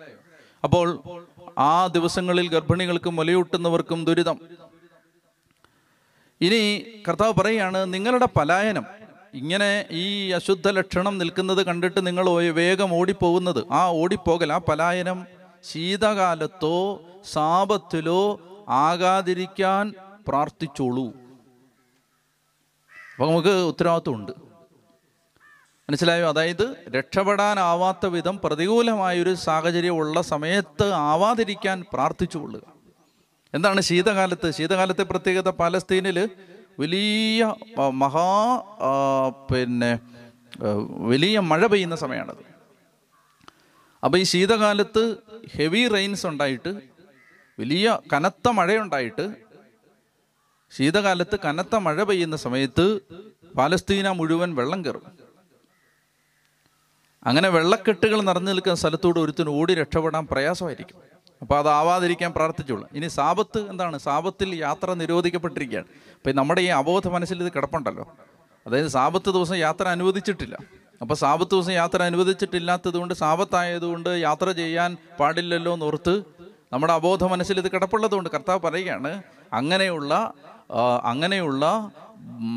അപ്പോൾ ആ ദിവസങ്ങളിൽ ഗർഭിണികൾക്കും മുലയൂട്ടുന്നവർക്കും ദുരിതം. ഇനി കർത്താവ് പറയുകയാണ് നിങ്ങളുടെ പലായനം ഇങ്ങനെ ഈ അശുദ്ധ ലക്ഷണം നിൽക്കുന്നത് കണ്ടിട്ട് നിങ്ങൾ വേഗം ഓടിപ്പോകുന്നത്. ആ ഓടിപ്പോകൽ ആ പലായനം ശീതകാലത്തോ സാപത്തിലോ ആകാതിരിക്കാൻ പ്രാർത്ഥിച്ചോളൂ. അപ്പോൾ നമുക്ക് ഉത്തരവാദിത്വമുണ്ട്. മനസ്സിലായോ? അതായത് രക്ഷപ്പെടാനാവാത്ത വിധം പ്രതികൂലമായൊരു സാഹചര്യം ഉള്ള സമയത്ത് ആവാതിരിക്കാൻ പ്രാർത്ഥിച്ചുകൊള്ളുക എന്താണ് ശീതകാലത്ത്? ശീതകാലത്തെ പ്രത്യേകത പാലസ്തീനിൽ വലിയ മഹാ പിന്നെ വലിയ മഴ പെയ്യുന്ന സമയമാണത് അപ്പോൾ ഈ ശീതകാലത്ത് ഹെവി റെയിൻസ് ഉണ്ടായിട്ട് വലിയ കനത്ത മഴയുണ്ടായിട്ട് ശീതകാലത്ത് കനത്ത മഴ പെയ്യുന്ന സമയത്ത് പാലസ്തീന മുഴുവൻ വെള്ളം കയറും. അങ്ങനെ വെള്ളക്കെട്ടുകൾ നിറഞ്ഞു നിൽക്കുന്ന സ്ഥലത്തൂടെ ഒരുത്തിന് ഓടി രക്ഷപ്പെടാൻ പ്രയാസമായിരിക്കും. അപ്പോൾ അതാവാതിരിക്കാൻ പ്രാർത്ഥിച്ചോളൂ. ഇനി സാപത്ത് എന്താണ്? സാപത്തിൽ യാത്ര നിരോധിക്കപ്പെട്ടിരിക്കുകയാണ്. അപ്പം നമ്മുടെ ഈ അബോധ മനസ്സിൽ ഇത് കിടപ്പുണ്ടല്ലോ. അതായത് സാപത്ത് ദിവസം യാത്ര അനുവദിച്ചിട്ടില്ല. അപ്പോൾ സാപത്ത് ദിവസം യാത്ര അനുവദിച്ചിട്ടില്ലാത്തതുകൊണ്ട് സാപത്തായതുകൊണ്ട് യാത്ര ചെയ്യാൻ പാടില്ലല്ലോ എന്നോർത്ത് നമ്മുടെ അബോധ മനസ്സിൽ ഇത് കിടപ്പുള്ളതുകൊണ്ട് കർത്താവ് പറയുകയാണ് അങ്ങനെയുള്ള അങ്ങനെയുള്ള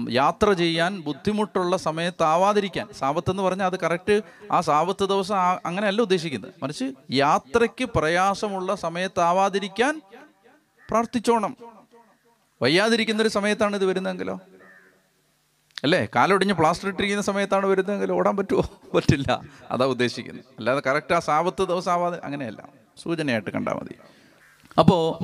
യാത്ര ചെയ്യാൻ ബുദ്ധിമുട്ടുള്ള സമയത്താവാതിരിക്കാൻ. സാപത്ത് എന്ന് പറഞ്ഞാൽ അത് കറക്റ്റ് ആ സാപത്ത് ദിവസം അങ്ങനെയല്ല ഉദ്ദേശിക്കുന്നത്. മറിച്ച് യാത്രയ്ക്ക് പ്രയാസമുള്ള സമയത്താവാതിരിക്കാൻ പ്രാർത്ഥിച്ചോണം. വയ്യാതിരിക്കുന്ന ഒരു സമയത്താണ് ഇത് വരുന്നതെങ്കിലോ? അല്ലേ? കാലൊടിഞ്ഞ് പ്ലാസ്റ്റർ ഇട്ടിരിക്കുന്ന സമയത്താണ് വരുന്നതെങ്കിൽ ഓടാൻ പറ്റുമോ പറ്റില്ല. അതാ ഉദ്ദേശിക്കുന്നത്. അല്ലാതെ കറക്റ്റ് ആ സാപത്ത് ദിവസം ആവാതെ അങ്ങനെയല്ല. സൂചനയായിട്ട് കണ്ടാൽ മതി. അപ്പോൾ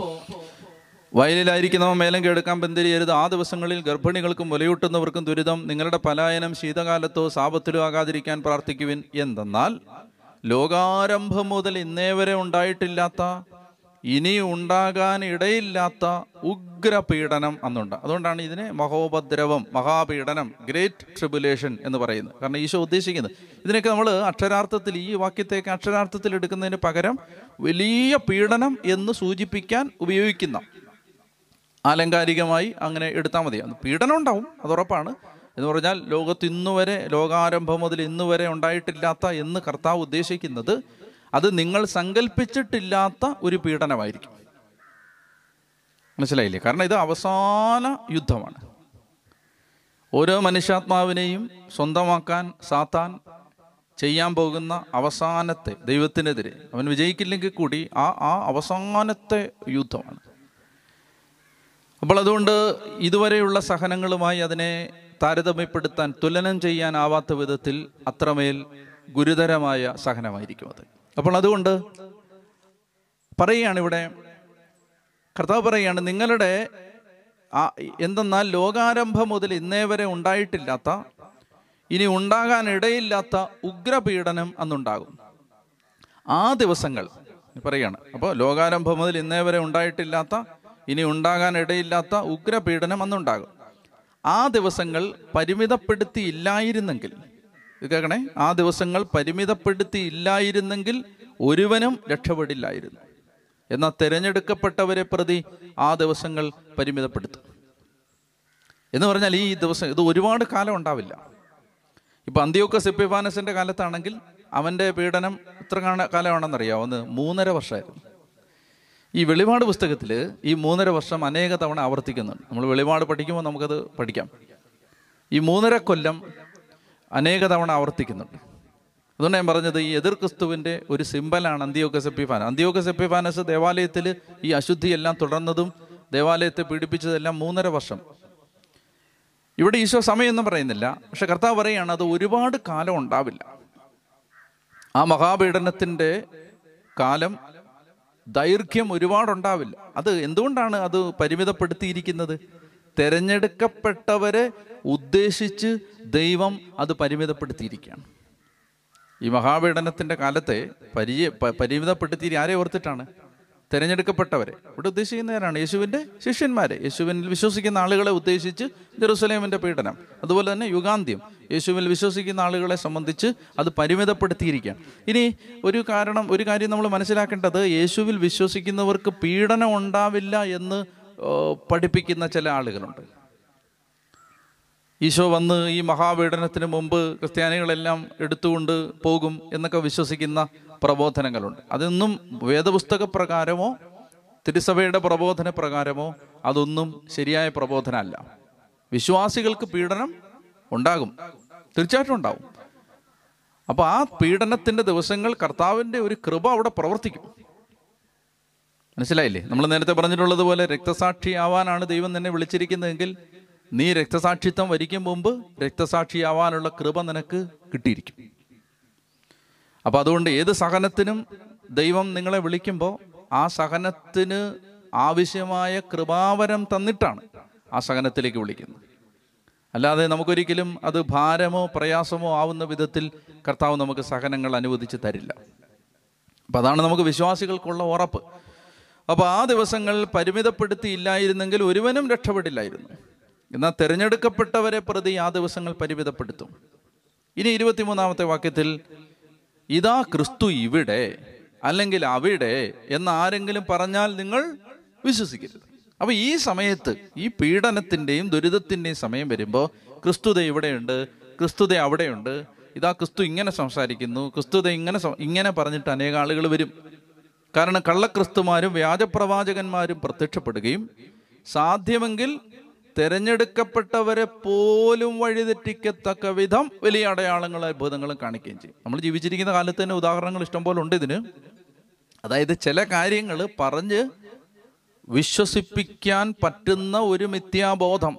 വയലിലായിരിക്കുന്നവ മേലം കേടുക്കാൻ ബന്ധിരിയരുത്. ആ ദിവസങ്ങളിൽ ഗർഭിണികൾക്കും മുലയൂട്ടുന്നവർക്കും ദുരിതം നിങ്ങളുടെ പലായനം ശീതകാലത്തോ സാപത്തിലോ ആകാതിരിക്കാൻ പ്രാർത്ഥിക്കുവിൻ. എന്തെന്നാൽ ലോകാരംഭം മുതൽ ഇന്നേ വരെ ഉണ്ടായിട്ടില്ലാത്ത ഇനി ഉണ്ടാകാൻ ഇടയില്ലാത്ത ഉഗ്രപീഡനം അന്നുണ്ട്. അതുകൊണ്ടാണ് ഇതിനെ മഹോപദ്രവം മഹാപീഡനം ഗ്രേറ്റ് ട്രിബുലേഷൻ എന്ന് പറയുന്നത്. കാരണം ഈശോ ഉദ്ദേശിക്കുന്നത് ഇതിനൊക്കെ നമ്മൾ അക്ഷരാർത്ഥത്തിൽ ഈ വാക്യത്തേക്ക് അക്ഷരാർത്ഥത്തിൽ എടുക്കുന്നതിന് പകരം വലിയ പീഡനം എന്ന് സൂചിപ്പിക്കാൻ ഉപയോഗിക്കുന്ന ആലങ്കാരികമായി അങ്ങനെ എടുത്താൽ മതി. പീഡനം ഉണ്ടാവും അത് ഉറപ്പാണ്. എന്ന് പറഞ്ഞാൽ ലോകത്ത് ഇന്നു വരെ ലോകാരംഭം മുതൽ ഇന്ന് വരെ ഉണ്ടായിട്ടില്ലാത്ത എന്ന് കർത്താവ് ഉദ്ദേശിക്കുന്നത് അത് നിങ്ങൾ സങ്കല്പിച്ചിട്ടില്ലാത്ത ഒരു പീഡനമായിരിക്കും. മനസ്സിലായില്ലേ? കാരണം ഇത് അവസാന യുദ്ധമാണ്. ഓരോ മനുഷ്യാത്മാവിനെയും സ്വന്തമാക്കാൻ സാത്താൻ ചെയ്യാൻ പോകുന്ന അവസാനത്തെ ദൈവത്തിനെതിരെ അവൻ വിജയിക്കില്ലെങ്കിൽ കൂടി ആ ആ അവസാനത്തെ യുദ്ധമാണ്. അപ്പോൾ അതുകൊണ്ട് ഇതുവരെയുള്ള സഹനങ്ങളുമായി അതിനെ താരതമ്യപ്പെടുത്താൻ തുലനം ചെയ്യാനാവാത്ത വിധത്തിൽ അത്രമേൽ ഗുരുതരമായ സഹനമായിരിക്കും അത്. അപ്പോൾ അതുകൊണ്ട് പറയുകയാണ് ഇവിടെ കർത്താവ് പറയുകയാണ് നിങ്ങളുടെ എന്തെന്നാൽ ലോകാരംഭം മുതൽ ഇന്നേ വരെ ഉണ്ടായിട്ടില്ലാത്ത ഇനി ഉണ്ടാകാൻ ഇടയില്ലാത്ത ഉഗ്രപീഡനം അന്നുണ്ടാകും. ആ ദിവസങ്ങൾ പറയാണ് അപ്പോൾ ലോകാരംഭം മുതൽ ഇന്നേ വരെ ഉണ്ടായിട്ടില്ലാത്ത ഇനി ഉണ്ടാകാനിടയില്ലാത്ത ഉഗ്രപീഡനം അന്നുണ്ടാകും. ആ ദിവസങ്ങൾ പരിമിതപ്പെടുത്തിയില്ലായിരുന്നെങ്കിൽ കേൾക്കണേ ആ ദിവസങ്ങൾ പരിമിതപ്പെടുത്തിയില്ലായിരുന്നെങ്കിൽ ഒരുവനും രക്ഷപ്പെടില്ലായിരുന്നു. എന്നാൽ തിരഞ്ഞെടുക്കപ്പെട്ടവരെ പ്രതി ആ ദിവസങ്ങൾ പരിമിതപ്പെടുത്തും. എന്ന് പറഞ്ഞാൽ ഈ ദിവസം ഇത് ഒരുപാട് കാലം ഉണ്ടാവില്ല. ഇപ്പം അന്ത്യോക്ക സിപ്പിഫാനസിന്റെ കാലത്താണെങ്കിൽ അവന്റെ പീഡനം എത്ര കാല- കാലമാണെന്നറിയാമോ ഒന്ന് മൂന്നര വർഷമായിരുന്നു. ഈ വെളിപാട് പുസ്തകത്തിൽ ഈ മൂന്നര വർഷം അനേക തവണ ആവർത്തിക്കുന്നുണ്ട്. നമ്മൾ വെളിപാട് പഠിക്കുമ്പോൾ നമുക്കത് പഠിക്കാം. ഈ മൂന്നര കൊല്ലം അനേക തവണ ആവർത്തിക്കുന്നുണ്ട്. അതുകൊണ്ട് ഞാൻ പറഞ്ഞത് ഈ എതിർ ക്രിസ്തുവിന്റെ ഒരു സിമ്പലാണ് അന്ത്യോക്കസ് എപ്പിഫാനസ് അന്ത്യോക്കസ് എപ്പിഫാനസ് ദേവാലയത്തിൽ ഈ അശുദ്ധിയെല്ലാം തുടർന്നതും ദേവാലയത്തെ പീഡിപ്പിച്ചതെല്ലാം മൂന്നര വർഷം. ഇവിടെ ഈശോ സമയമൊന്നും പറയുന്നില്ല. പക്ഷെ കർത്താവ് പറയുകയാണ് അത് ഒരുപാട് കാലം ഉണ്ടാവില്ല. ആ മഹാപീഡനത്തിന്റെ കാലം ദൈർഘ്യം ഒരുപാടുണ്ടാവില്ല. അത് എന്തുകൊണ്ടാണ് അത് പരിമിതപ്പെടുത്തിയിരിക്കുന്നത്? തിരഞ്ഞെടുക്കപ്പെട്ടവരെ ഉദ്ദേശിച്ച് ദൈവം അത് പരിമിതപ്പെടുത്തിയിരിക്കുകയാണ്. ഈ മഹാപീഡനത്തിന്റെ കാലത്തെ പരിചയ പരിമിതപ്പെടുത്തി ആരെ ഓർത്തിട്ടാണ്? തിരഞ്ഞെടുക്കപ്പെട്ടവരെ. ഇവിടെ ഉദ്ദേശിക്കുന്നവരാണ് യേശുവിന്റെ ശിഷ്യന്മാരെ. യേശുവിനിൽ വിശ്വസിക്കുന്ന ആളുകളെ ഉദ്ദേശിച്ച് ജെറുസലേമിന്റെ പീഡനം. അതുപോലെ തന്നെ യുഗാന്ത്യം. യേശുവിൽ വിശ്വസിക്കുന്ന ആളുകളെ സംബന്ധിച്ച് അത് പരിമിതപ്പെടുത്തിയിരിക്കുകയാണ്. ഇനി ഒരു കാരണം ഒരു കാര്യം നമ്മൾ മനസ്സിലാക്കേണ്ടത് യേശുവിൽ വിശ്വസിക്കുന്നവർക്ക് പീഡനം ഉണ്ടാവില്ല എന്ന് പഠിപ്പിക്കുന്ന ചില ആളുകളുണ്ട്. ഈശോ വന്ന് ഈ മഹാപീഡനത്തിന് മുമ്പ് ക്രിസ്ത്യാനികളെല്ലാം എടുത്തുകൊണ്ട് പോകും എന്നൊക്കെ വിശ്വസിക്കുന്ന പ്രബോധനങ്ങളുണ്ട്. അതൊന്നും വേദപുസ്തക പ്രകാരമോ തിരുസഭയുടെ പ്രബോധന പ്രകാരമോ അതൊന്നും ശരിയായ പ്രബോധനമല്ല. വിശ്വാസികൾക്ക് പീഡനം ഉണ്ടാകും. തീർച്ചയായിട്ടും ഉണ്ടാകും. അപ്പോൾ ആ പീഡനത്തിന്റെ ദിവസങ്ങൾ കർത്താവിന്റെ ഒരു കൃപ അവിടെ പ്രവർത്തിക്കും. മനസ്സിലായില്ലേ? നമ്മൾ നേരത്തെ പറഞ്ഞിട്ടുള്ളത് പോലെ രക്തസാക്ഷിയാവാനാണ് ദൈവം നിന്നെ വിളിച്ചിരിക്കുന്നതെങ്കിൽ നീ രക്തസാക്ഷിത്വം വരിക്കും മുമ്പ് രക്തസാക്ഷിയാവാനുള്ള കൃപ നിനക്ക് കിട്ടിയിരിക്കും. അപ്പൊ അതുകൊണ്ട് ഏത് സഹനത്തിനും ദൈവം നിങ്ങളെ വിളിക്കുമ്പോൾ ആ സഹനത്തിന് ആവശ്യമായ കൃപാവരം തന്നിട്ടാണ് ആ സഹനത്തിലേക്ക് വിളിക്കുന്നത്. അല്ലാതെ നമുക്കൊരിക്കലും അത് ഭാരമോ പ്രയാസമോ ആവുന്ന വിധത്തിൽ കർത്താവ് നമുക്ക് സഹനങ്ങൾ അനുവദിച്ച് തരില്ല. അപ്പം അതാണ് നമുക്ക് വിശ്വാസികൾക്കുള്ള ഉറപ്പ്. അപ്പോൾ ആ ദിവസങ്ങൾ പരിമിതപ്പെടുത്തിയില്ലായിരുന്നെങ്കിൽ ഒരുവനും രക്ഷപ്പെടില്ലായിരുന്നു. എന്നാൽ തിരഞ്ഞെടുക്കപ്പെട്ടവരെ പ്രതി ആ ദിവസങ്ങൾ പരിമിതപ്പെടുത്തും. ഇനി ഇരുപത്തിമൂന്നാമത്തെ വാക്യത്തിൽ ഇതാ ക്രിസ്തു ഇവിടെ അല്ലെങ്കിൽ അവിടെ എന്ന് ആരെങ്കിലും പറഞ്ഞാൽ നിങ്ങൾ വിശ്വസിക്കരുത്. അപ്പൊ ഈ സമയത്ത് ഈ പീഡനത്തിന്റെയും ദുരിതത്തിന്റെയും സമയം വരുമ്പോൾ ക്രിസ്തുത ഇവിടെയുണ്ട് ക്രിസ്തുത അവിടെയുണ്ട്. ഇതാ ക്രിസ്തു ഇങ്ങനെ സംസാരിക്കുന്നു ക്രിസ്തുത ഇങ്ങനെ ഇങ്ങനെ പറഞ്ഞിട്ട് അനേക ആളുകൾ വരും. കാരണം കള്ളക്രിസ്തുമാരും വ്യാജപ്രവാചകന്മാരും പ്രത്യക്ഷപ്പെടുകയും സാധ്യമെങ്കിൽ തിരഞ്ഞെടുക്കപ്പെട്ടവരെ പോലും വഴിതെറ്റിക്കത്തക്ക വിധം വലിയ അടയാളങ്ങളും അത്ഭുതങ്ങളും കാണിക്കുകയും ചെയ്യും. നമ്മൾ ജീവിച്ചിരിക്കുന്ന കാലത്ത് തന്നെ ഉദാഹരണങ്ങൾ ഇഷ്ടംപോലെ ഉണ്ട് ഇതിന്. അതായത് ചില കാര്യങ്ങൾ പറഞ്ഞ് വിശ്വസിപ്പിക്കാൻ പറ്റുന്ന ഒരു മിഥ്യാബോധം.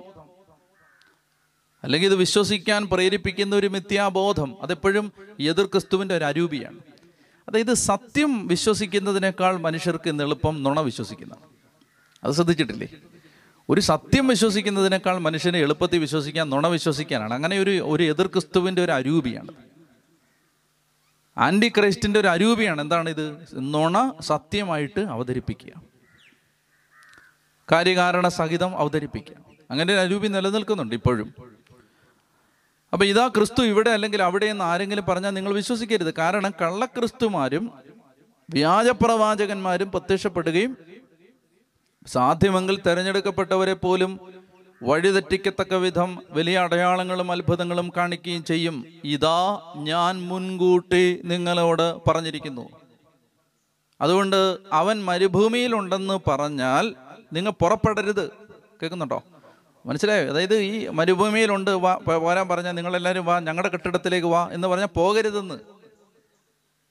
അല്ലെങ്കിൽ ഇത് വിശ്വസിക്കാൻ പ്രേരിപ്പിക്കുന്ന ഒരു മിഥ്യാബോധം. അതെപ്പോഴും എതിർ ക്രിസ്തുവിന്റെ ഒരു അരൂപിയാണ്. അതായത് സത്യം വിശ്വസിക്കുന്നതിനേക്കാൾ മനുഷ്യർക്ക് എളുപ്പം നുണ വിശ്വസിക്കുന്നതാണ്. അത് ശ്രദ്ധിച്ചിട്ടില്ലേ? ഒരു സത്യം വിശ്വസിക്കുന്നതിനേക്കാൾ മനുഷ്യനെ എളുപ്പത്തിൽ വിശ്വസിക്കാൻ നുണ വിശ്വസിക്കാനാണ്. അങ്ങനെ ഒരു ഒരു എതിർ ക്രിസ്തുവിന്റെ ഒരു അരൂപിയാണ്. ആന്റി ക്രൈസ്റ്റിന്റെ ഒരു അരൂപിയാണ്. എന്താണ് ഇത്? നുണ സത്യമായിട്ട് അവതരിപ്പിക്കുക. കാര്യകാരണ സഹിതം അവതരിപ്പിക്കുക. അങ്ങനെ ഒരു അരൂപി നിലനിൽക്കുന്നുണ്ട് ഇപ്പോഴും. അപ്പൊ ഇതാ ക്രിസ്തു ഇവിടെ അല്ലെങ്കിൽ അവിടെ എന്ന് ആരെങ്കിലും പറഞ്ഞാൽ നിങ്ങൾ വിശ്വസിക്കരുത്. കാരണം കള്ളക്രിസ്തുമാരും വ്യാജപ്രവാചകന്മാരും പ്രത്യക്ഷപ്പെടുകയും സാധ്യമെങ്കിൽ തിരഞ്ഞെടുക്കപ്പെട്ടവരെ പോലും വഴിതെറ്റിക്കത്തക്ക വിധം വലിയ അടയാളങ്ങളും അത്ഭുതങ്ങളും കാണിക്കുകയും ചെയ്യും. ഇതാ ഞാൻ മുൻകൂട്ടി നിങ്ങളോട് പറഞ്ഞിരിക്കുന്നു. അതുകൊണ്ട് അവൻ മരുഭൂമിയിലുണ്ടെന്ന് പറഞ്ഞാൽ നിങ്ങൾ പുറപ്പെടരുത്. കേൾക്കുന്നുണ്ടോ? മനസ്സിലായോ? അതായത് ഈ മരുഭൂമിയിലുണ്ട് വാ പോരാൻ പറഞ്ഞാൽ നിങ്ങളെല്ലാവരും വാ ഞങ്ങളുടെ കെട്ടിടത്തിലേക്ക് വാ എന്ന് പറഞ്ഞാൽ പോകരുതെന്ന്.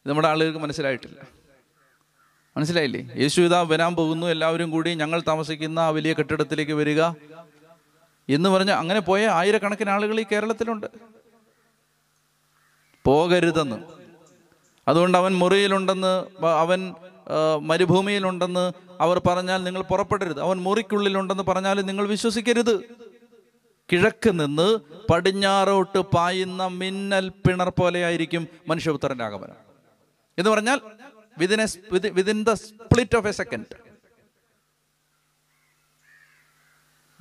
നമ്മുടെ ആളുകൾക്ക് മനസ്സിലായിട്ടില്ല. മനസ്സിലായില്ലേ? യേശു ഇതാ വരാൻ പോകുന്നു എല്ലാവരും കൂടി ഞങ്ങൾ താമസിക്കുന്ന ആ വലിയ കെട്ടിടത്തിലേക്ക് വരിക. എന്ന് പറഞ്ഞ അങ്ങനെ പോയ ആയിരക്കണക്കിന് ആളുകൾ ഈ കേരളത്തിലുണ്ട്. പോകരുതെന്ന്. അതുകൊണ്ട് അവൻ മുറിയിലുണ്ടെന്ന് അവൻ മരുഭൂമിയിലുണ്ടെന്ന് അവർ പറഞ്ഞാൽ നിങ്ങൾ പുറപ്പെടരുത്. അവൻ മുറിക്കുള്ളിലുണ്ടെന്ന് പറഞ്ഞാൽ നിങ്ങൾ വിശ്വസിക്കരുത്. കിഴക്ക് നിന്ന് പടിഞ്ഞാറോട്ട് പായുന്ന മിന്നൽ പിണർ പോലെയായിരിക്കും മനുഷ്യപുത്രന്റെ ആഗമനം. എന്ന് പറഞ്ഞാൽ within within the split of a second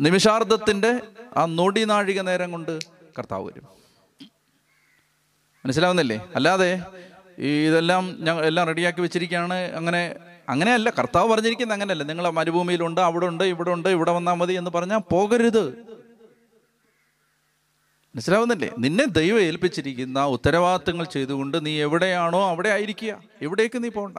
നിമിഷാർദ്ധത്തിന്റെ ആ നൊടി നാഴിക നേരം കൊണ്ട് കർത്താവ് വരും. മനസ്സിലാവുന്നില്ലേ? അല്ലാതെ ഇതെല്ലാം ഞങ്ങൾ എല്ലാം റെഡിയാക്കി വെച്ചിരിക്കുകയാണ്. അങ്ങനെ അങ്ങനെയല്ല കർത്താവ് പറഞ്ഞിരിക്കുന്നത് അങ്ങനെയല്ല. നിങ്ങൾ മരുഭൂമിയിലുണ്ട് അവിടെ ഉണ്ട് ഇവിടെ ഉണ്ട് ഇവിടെ വന്നാൽ മതി എന്ന് പറഞ്ഞാൽ പോകരുത്. മനസ്സിലാവുന്നില്ലേ? നിന്നെ ദൈവം ഏൽപ്പിച്ചിരിക്കുന്ന ഉത്തരവാദിത്തങ്ങൾ ചെയ്തുകൊണ്ട് നീ എവിടെയാണോ അവിടെ ആയിരിക്കുക. എവിടേക്ക് നീ പോണ്ട.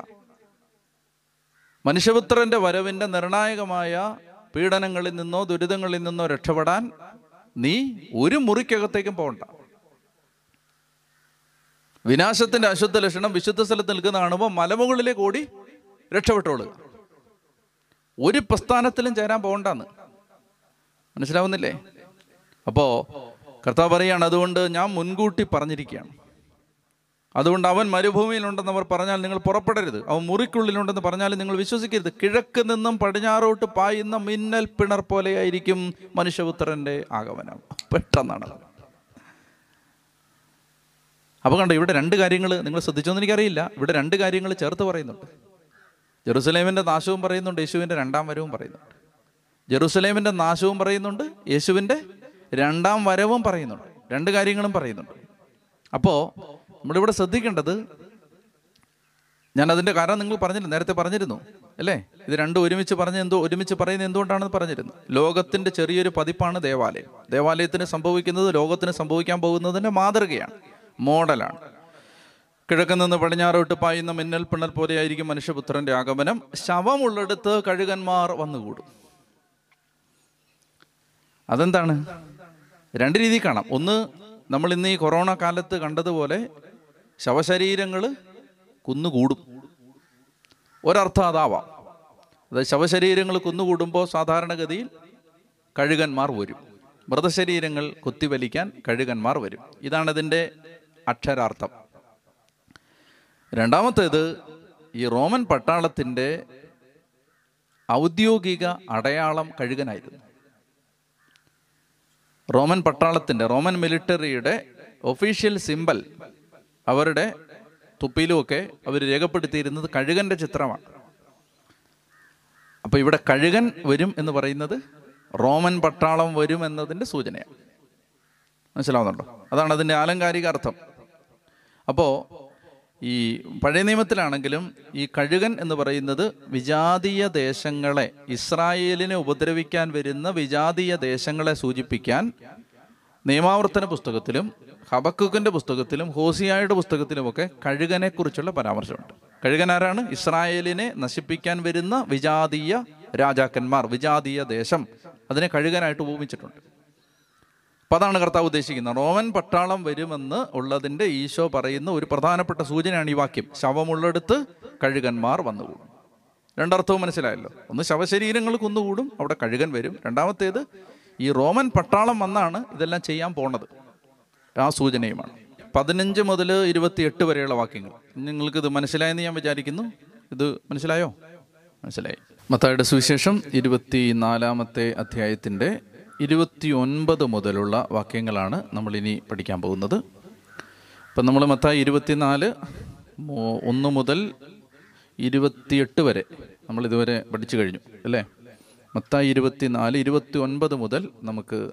മനുഷ്യപുത്രന്റെ വരവിന്റെ നിർണായകമായ പീഡനങ്ങളിൽ നിന്നോ ദുരിതങ്ങളിൽ നിന്നോ രക്ഷപ്പെടാൻ നീ ഒരു മുറിക്കകത്തേക്കും പോകണ്ട വിനാശത്തിന്റെ അശുദ്ധ ലക്ഷണം വിശുദ്ധ സ്ഥലത്ത് നിൽക്കുന്ന കാണുമ്പോൾ മലമുകളിലേക്ക് ഓടി രക്ഷപ്പെട്ടോളുക. ഒരു പ്രസ്ഥാനത്തിലും ചേരാൻ പോകണ്ടെന്ന്. മനസ്സിലാവുന്നില്ലേ? അപ്പോ കർത്താവ് പറയാണ് അതുകൊണ്ട് ഞാൻ മുൻകൂട്ടി പറഞ്ഞിരിക്കുകയാണ്. അതുകൊണ്ട് അവൻ മരുഭൂമിയിലുണ്ടെന്ന് അവർ പറഞ്ഞാൽ നിങ്ങൾ പുറപ്പെടരുത്. അവൻ മുറിക്കുള്ളിലുണ്ടെന്ന് പറഞ്ഞാൽ നിങ്ങൾ വിശ്വസിക്കരുത്. കിഴക്ക് നിന്നും പടിഞ്ഞാറോട്ട് പായുന്ന മിന്നൽ പിണർ പോലെയായിരിക്കും മനുഷ്യപുത്രന്റെ ആഗമനം. പെട്ടെന്നാണ്. അപ്പോൾ കണ്ടോ ഇവിടെ രണ്ട് കാര്യങ്ങൾ നിങ്ങൾ ശ്രദ്ധിച്ചോന്ന് എനിക്കറിയില്ല. ഇവിടെ രണ്ട് കാര്യങ്ങൾ ചേർത്ത് പറയുന്നുണ്ട്. ജെറുസലേമിന്റെ നാശവും പറയുന്നുണ്ട് യേശുവിന്റെ രണ്ടാം വരവും പറയുന്നുണ്ട്. ജെറുസലേമിന്റെ നാശവും പറയുന്നുണ്ട് യേശുവിന്റെ രണ്ടാം വരവും പറയുന്നുണ്ട്. രണ്ട് കാര്യങ്ങളും പറയുന്നുണ്ട്. അപ്പോൾ നമ്മളിവിടെ ശ്രദ്ധിക്കേണ്ടത് ഞാൻ അതിന്റെ കാരണം നിങ്ങൾ പറഞ്ഞില്ല നേരത്തെ പറഞ്ഞിരുന്നു അല്ലേ? ഇത് രണ്ടും ഒരുമിച്ച് പറഞ്ഞ എന്തോ ഒരുമിച്ച് പറയുന്നത് എന്തുകൊണ്ടാണെന്ന് പറഞ്ഞിരുന്നു. ലോകത്തിന്റെ ചെറിയൊരു പതിപ്പാണ് ദേവാലയം. ദേവാലയത്തിന് സംഭവിക്കുന്നത് ലോകത്തിന് സംഭവിക്കാൻ പോകുന്നതിന്റെ മാതൃകയാണ് മോഡലാണ്. കിഴക്ക് നിന്ന് പടിഞ്ഞാറോട്ട് പായുന്ന മിന്നൽ പിണൽ പോലെയായിരിക്കും മനുഷ്യപുത്രന്റെ ആഗമനം. ശവമുള്ളിടത്ത് കഴുകന്മാർ വന്നുകൂടും. അതെന്താണ്? രണ്ട് രീതി കാണാം. ഒന്ന് നമ്മൾ ഇന്ന് ഈ കൊറോണ കാലത്ത് കണ്ടതുപോലെ ശവശരീരങ്ങൾ കുന്നുകൂടും. ഒരർത്ഥം അതാവാം. അത് ശവശരീരങ്ങൾ കുന്നുകൂടുമ്പോൾ സാധാരണഗതിയിൽ കഴുകന്മാർ വരും. മൃതശരീരങ്ങൾ കൊത്തിവലിക്കാൻ കഴുകന്മാർ വരും. ഇതാണ് ഇതിന്റെ അക്ഷരാർത്ഥം. രണ്ടാമത്തേത് ഈ റോമൻ പട്ടാളത്തിന്റെ ഔദ്യോഗിക അടയാളം കഴുകനായിരുന്നു. റോമൻ പട്ടാളത്തിന്റെ റോമൻ മിലിറ്ററിയുടെ ഒഫീഷ്യൽ സിമ്പൽ അവരുടെ തുപ്പിയിലുമൊക്കെ അവർ രേഖപ്പെടുത്തിയിരുന്നത് കഴുകന്റെ ചിത്രമാണ്. അപ്പോൾ ഇവിടെ കഴുകൻ വരും എന്ന് പറയുന്നത് റോമൻ പട്ടാളം വരും എന്നതിന്റെ സൂചനയാണ്. മനസ്സിലാവുന്നുണ്ടോ? അതാണ് അതിന്റെ ആലങ്കാരിക അർത്ഥം. അപ്പോൾ ഈ പഴയ നിയമത്തിലാണെങ്കിലും ഈ കഴുകൻ എന്ന് പറയുന്നത് വിജാതീയ ദേശങ്ങളെ ഇസ്രായേലിനെ ഉപദ്രവിക്കാൻ വരുന്ന വിജാതീയ ദേശങ്ങളെ സൂചിപ്പിക്കാൻ നിയമാവർത്തന പുസ്തകത്തിലും ഹബക്കുക്കിന്റെ പുസ്തകത്തിലും ഹോസിയായുടെ പുസ്തകത്തിലുമൊക്കെ കഴുകനെ കുറിച്ചുള്ള പരാമർശമുണ്ട്. കഴുകൻ ആരാണ്? ഇസ്രായേലിനെ നശിപ്പിക്കാൻ വരുന്ന വിജാതീയ രാജാക്കന്മാർ വിജാതീയ ദേശം. അതിനെ കഴുകനായിട്ട് ഉപമിച്ചിട്ടുണ്ട്. അപ്പൊ അതാണ് കർത്താവ് ഉദ്ദേശിക്കുന്നത്. റോമൻ പട്ടാളം വരുമെന്ന് ഉള്ളതിന്റെ ഈശോ പറയുന്ന ഒരു പ്രധാനപ്പെട്ട സൂചനയാണ് ഈ വാക്യം. ശവമുള്ളെടുത്ത് കഴുകന്മാർ വന്നുകൂടും. രണ്ടർത്ഥവും മനസ്സിലായല്ലോ. ഒന്ന് ശവശരീരങ്ങൾ കുന്നുകൂടും അവിടെ കഴുകൻ വരും. രണ്ടാമത്തേത് ഈ റോമൻ പട്ടാളം വന്നാണ് ഇതെല്ലാം ചെയ്യാൻ പോണത്. ആ സൂചനയുമാണ്. പതിനഞ്ച് മുതൽ ഇരുപത്തിയെട്ട് വരെയുള്ള വാക്യങ്ങൾ. നിങ്ങൾക്ക് ഇത് മനസ്സിലായെന്ന് ഞാൻ വിചാരിക്കുന്നു. ഇത് മനസ്സിലായോ? മനസ്സിലായി. മത്തായുടെ സുവിശേഷം ഇരുപത്തിനാലാമത്തെ അധ്യായത്തിന്റെ ഇരുപത്തി ഒൻപത് മുതലുള്ള വാക്യങ്ങളാണ് നമ്മളിനി പഠിക്കാൻ പോകുന്നത്. ഇപ്പം നമ്മൾ മത്തായി ഇരുപത്തിനാല് ഒന്ന് മുതൽ ഇരുപത്തിയെട്ട് വരെ നമ്മൾ ഇതുവരെ പഠിച്ചു കഴിഞ്ഞു അല്ലേ? മത്തായി ഇരുപത്തിനാല് ഇരുപത്തി ഒൻപത് മുതൽ നമുക്ക്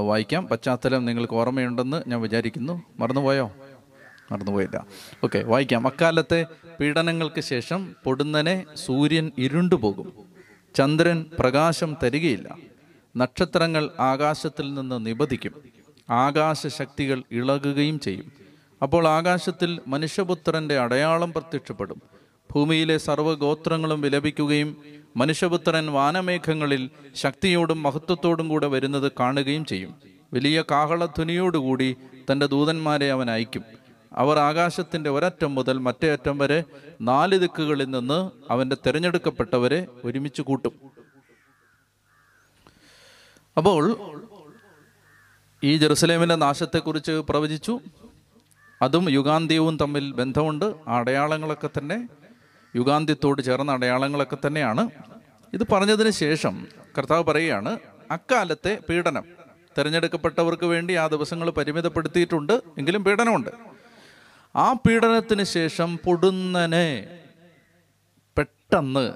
വായിക്കാം. പശ്ചാത്തലം നിങ്ങൾക്ക് ഓർമ്മയുണ്ടെന്ന് ഞാൻ വിചാരിക്കുന്നു. മറന്നുപോയോ? മറന്നുപോയില്ല. ഓക്കെ വായിക്കാം. അക്കാലത്തെ പീഡനങ്ങൾക്ക് ശേഷം പൊടുന്നനെ സൂര്യൻ ഇരുണ്ടുപോകും. ചന്ദ്രൻ പ്രകാശം തരികയില്ല. നക്ഷത്രങ്ങൾ ആകാശത്തിൽ നിന്ന് നിബദിക്കും ആകാശശക്തികൾ ഇളകുകയും ചെയ്യും. അപ്പോൾ ആകാശത്തിൽ മനുഷ്യപുത്രന്റെ അടയാളം പ്രത്യക്ഷപ്പെടും. ഭൂമിയിലെ സർവഗോത്രങ്ങളും വിലപിക്കുകയും മനുഷ്യപുത്രൻ വാനമേഘങ്ങളിൽ ശക്തിയോടും മഹത്വത്തോടും കൂടെ വരുന്നത് കാണുകയും ചെയ്യും. വലിയ കാഹളധ്വനിയോടുകൂടി തന്റെ ദൂതന്മാരെ അവൻ അയക്കും. അവർ ആകാശത്തിന്റെ ഒരറ്റം മുതൽ മറ്റേ അറ്റം വരെ നാല് ദിക്കുകളിൽ നിന്ന് അവന്റെ തിരഞ്ഞെടുക്കപ്പെട്ടവരെ ഒരുമിച്ച് കൂട്ടും. അപ്പോൾ ഈ ജെറുസലേമിന്റെ നാശത്തെക്കുറിച്ച് പ്രവചിച്ചു. അതും യുഗാന്ത്യവും തമ്മിൽ ബന്ധമുണ്ട്. അടയാളങ്ങളൊക്കെ തന്നെ യുഗാന്ത്യത്തോട് ചേർന്ന അടയാളങ്ങളൊക്കെ തന്നെയാണ്. ഇത് പറഞ്ഞതിന് ശേഷം കർത്താവ് പറയുകയാണ് അക്കാലത്തെ പീഡനം തിരഞ്ഞെടുക്കപ്പെട്ടവർക്ക് വേണ്ടി ആ ദിവസങ്ങൾ പരിമിതപ്പെടുത്തിയിട്ടുണ്ട് എങ്കിലും പീഡനമുണ്ട്. ആ പീഡനത്തിന് ശേഷം പൊടുന്നനെ പെട്ടെന്ന്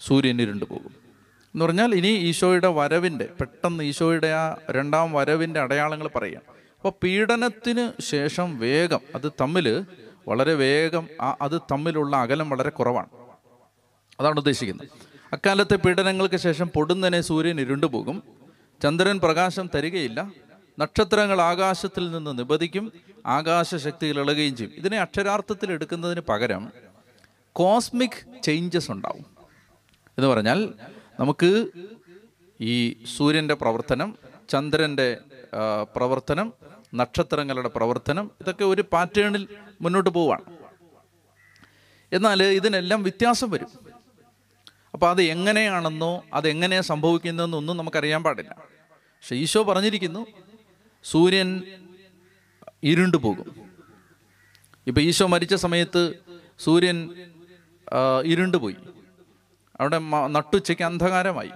സൂര്യൻ ഇരുണ്ടു പോകും. എന്ന് പറഞ്ഞാൽ ഇനി ഈശോയുടെ വരവിന്റെ പെട്ടെന്ന് ഈശോയുടെ ആ രണ്ടാം വരവിന്റെ അടയാളങ്ങൾ പറയാം. അപ്പോൾ പീഡനത്തിന് ശേഷം വേഗം അത് തമ്മിൽ വളരെ വേഗം ആ അത് തമ്മിലുള്ള അകലം വളരെ കുറവാണ്. അതാണ് ഉദ്ദേശിക്കുന്നത്. അക്കാലത്തെ പീഡനങ്ങൾക്ക് ശേഷം പൊടുന്നനെ സൂര്യൻ ഇരുണ്ടുപോകും. ചന്ദ്രൻ പ്രകാശം തരികയില്ല. നക്ഷത്രങ്ങൾ ആകാശത്തിൽ നിന്ന് നിബദിക്കും ആകാശശക്തികൾ ഇളകുകയും ചെയ്യും. ഇതിനെ അക്ഷരാർത്ഥത്തിൽ എടുക്കുന്നതിന് പകരം കോസ്മിക് ചേഞ്ചസ് ഉണ്ടാവും. എന്ന് പറഞ്ഞാൽ നമുക്ക് ഈ സൂര്യന്റെ പ്രവർത്തനം ചന്ദ്രന്റെ പ്രവർത്തനം നക്ഷത്രങ്ങളുടെ പ്രവർത്തനം ഇതൊക്കെ ഒരു പാറ്റേണിൽ മുന്നോട്ട് പോവാണ്. എന്നാൽ ഇതിനെല്ലാം വ്യത്യാസം വരും. അപ്പോൾ അത് എങ്ങനെയാണെന്നോ അതെങ്ങനെ സംഭവിക്കുന്നതെന്നൊന്നും നമുക്കറിയാൻ പാടില്ല. പക്ഷെ ഈശോ പറഞ്ഞിരിക്കുന്നു സൂര്യൻ ഇരുണ്ടു പോകും. ഇപ്പം ഈശോ മരിച്ച സമയത്ത് സൂര്യൻ ഇരുണ്ടുപോയി അവിടെ നട്ടുച്ചയ്ക്ക് അന്ധകാരമായി.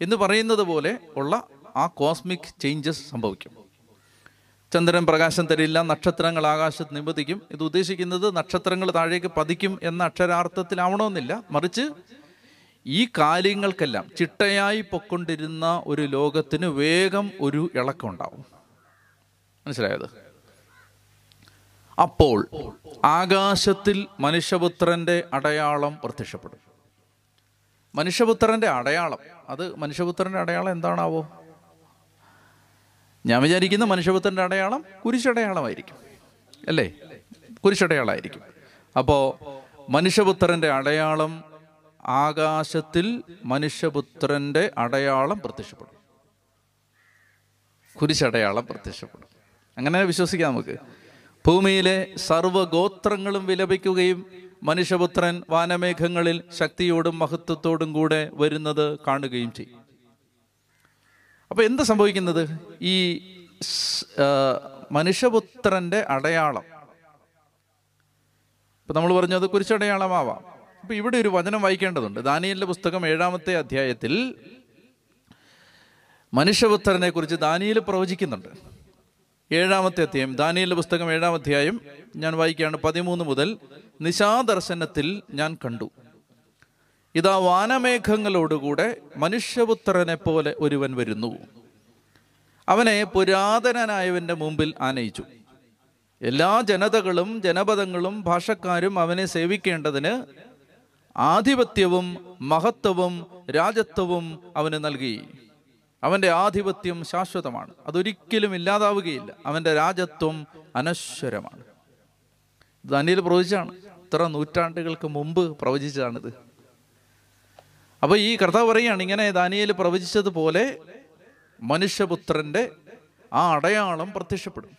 എന്ന് പറയുന്നത് പോലെ ഉള്ള ആ കോസ്മിക് ചേഞ്ചസ് സംഭവിക്കും. ചന്ദ്രൻ പ്രകാശം തരില്ല നക്ഷത്രങ്ങൾ ആകാശത്ത് നിബന്ധിക്കും. ഇത് ഉദ്ദേശിക്കുന്നത് നക്ഷത്രങ്ങൾ താഴേക്ക് പതിക്കും എന്ന അക്ഷരാർത്ഥത്തിലാവണമെന്നില്ല. മറിച്ച് ഈ കാര്യങ്ങൾക്കെല്ലാം ചിട്ടയായി പൊക്കൊണ്ടിരുന്ന ഒരു ലോകത്തിന് വേഗം ഒരു ഇളക്കം ഉണ്ടാവും മനസ്സിലായത്? അപ്പോൾ ആകാശത്തിൽ മനുഷ്യപുത്രന്റെ അടയാളം പ്രത്യക്ഷപ്പെടും. മനുഷ്യപുത്രന്റെ അടയാളം. അത് മനുഷ്യപുത്രന്റെ അടയാളം എന്താണാവോ? ഞാൻ വിചാരിക്കുന്ന മനുഷ്യപുത്രന്റെ അടയാളം കുരിശടയാളമായിരിക്കും. അല്ലേ? കുരിശടയാളമായിരിക്കും. അപ്പോൾ മനുഷ്യപുത്രന്റെ അടയാളം ആകാശത്തിൽ മനുഷ്യപുത്രന്റെ അടയാളം പ്രത്യക്ഷപ്പെടും. കുരിശടയാളം പ്രത്യക്ഷപ്പെടും. അങ്ങനെ വിശ്വസിക്കാം നമുക്ക്. ഭൂമിയിലെ സർവഗോത്രങ്ങളും വിലപിക്കുകയും മനുഷ്യപുത്രൻ വാനമേഘങ്ങളിൽ ശക്തിയോടും മഹത്വത്തോടും കൂടെ വരുന്നത് കാണുകയും ചെയ്യും. അപ്പൊ എന്ത് സംഭവിക്കുന്നത്? ഈ മനുഷ്യപുത്രന്റെ അടയാളം. ഇപ്പൊ നമ്മൾ പറഞ്ഞു പറഞ്ഞത് കുരിശടയാളമാവാം. അപ്പൊ ഇവിടെ ഒരു വചനം വായിക്കേണ്ടതുണ്ട്. ദാനിയലിന്റെ പുസ്തകം ഏഴാമത്തെ അധ്യായത്തിൽ മനുഷ്യപുത്രനെ കുറിച്ച് ദാനിയിൽ പ്രവചിക്കുന്നുണ്ട്. ഏഴാമത്തെ അധ്യായം ദാനിയലിന്റെ പുസ്തകം ഏഴാം അധ്യായം ഞാൻ വായിക്കുകയാണ് പതിമൂന്ന് മുതൽ നിശാദർശനത്തിൽ ഞാൻ കണ്ടു. ഇതാ വാനമേഘങ്ങളോടുകൂടെ മനുഷ്യപുത്രനെ പോലെ ഒരുവൻ വരുന്നു. അവനെ പുരാതനനായവന്റെ മുമ്പിൽ ആനയിച്ചു. എല്ലാ ജനതകളും ജനപദങ്ങളും ഭാഷക്കാരും അവനെ സേവിക്കേണ്ടതിന് ആധിപത്യവും മഹത്വവും രാജത്വവും അവന് നൽകി. അവന്റെ ആധിപത്യം ശാശ്വതമാണ്. അതൊരിക്കലും ഇല്ലാതാവുകയില്ല. അവന്റെ രാജത്വം അനശ്വരമാണ്. ദാനിയിൽ പ്രവചിച്ചാണ് ഇത്ര നൂറ്റാണ്ടുകൾക്ക് മുമ്പ് പ്രവചിച്ചതാണിത്. അപ്പോൾ ഈ കർത്താവ് പറയുകയാണ് ഇങ്ങനെ ദാനിയിൽ പ്രവചിച്ചതുപോലെ മനുഷ്യപുത്രന്റെ ആ അടയാളം പ്രത്യക്ഷപ്പെടും.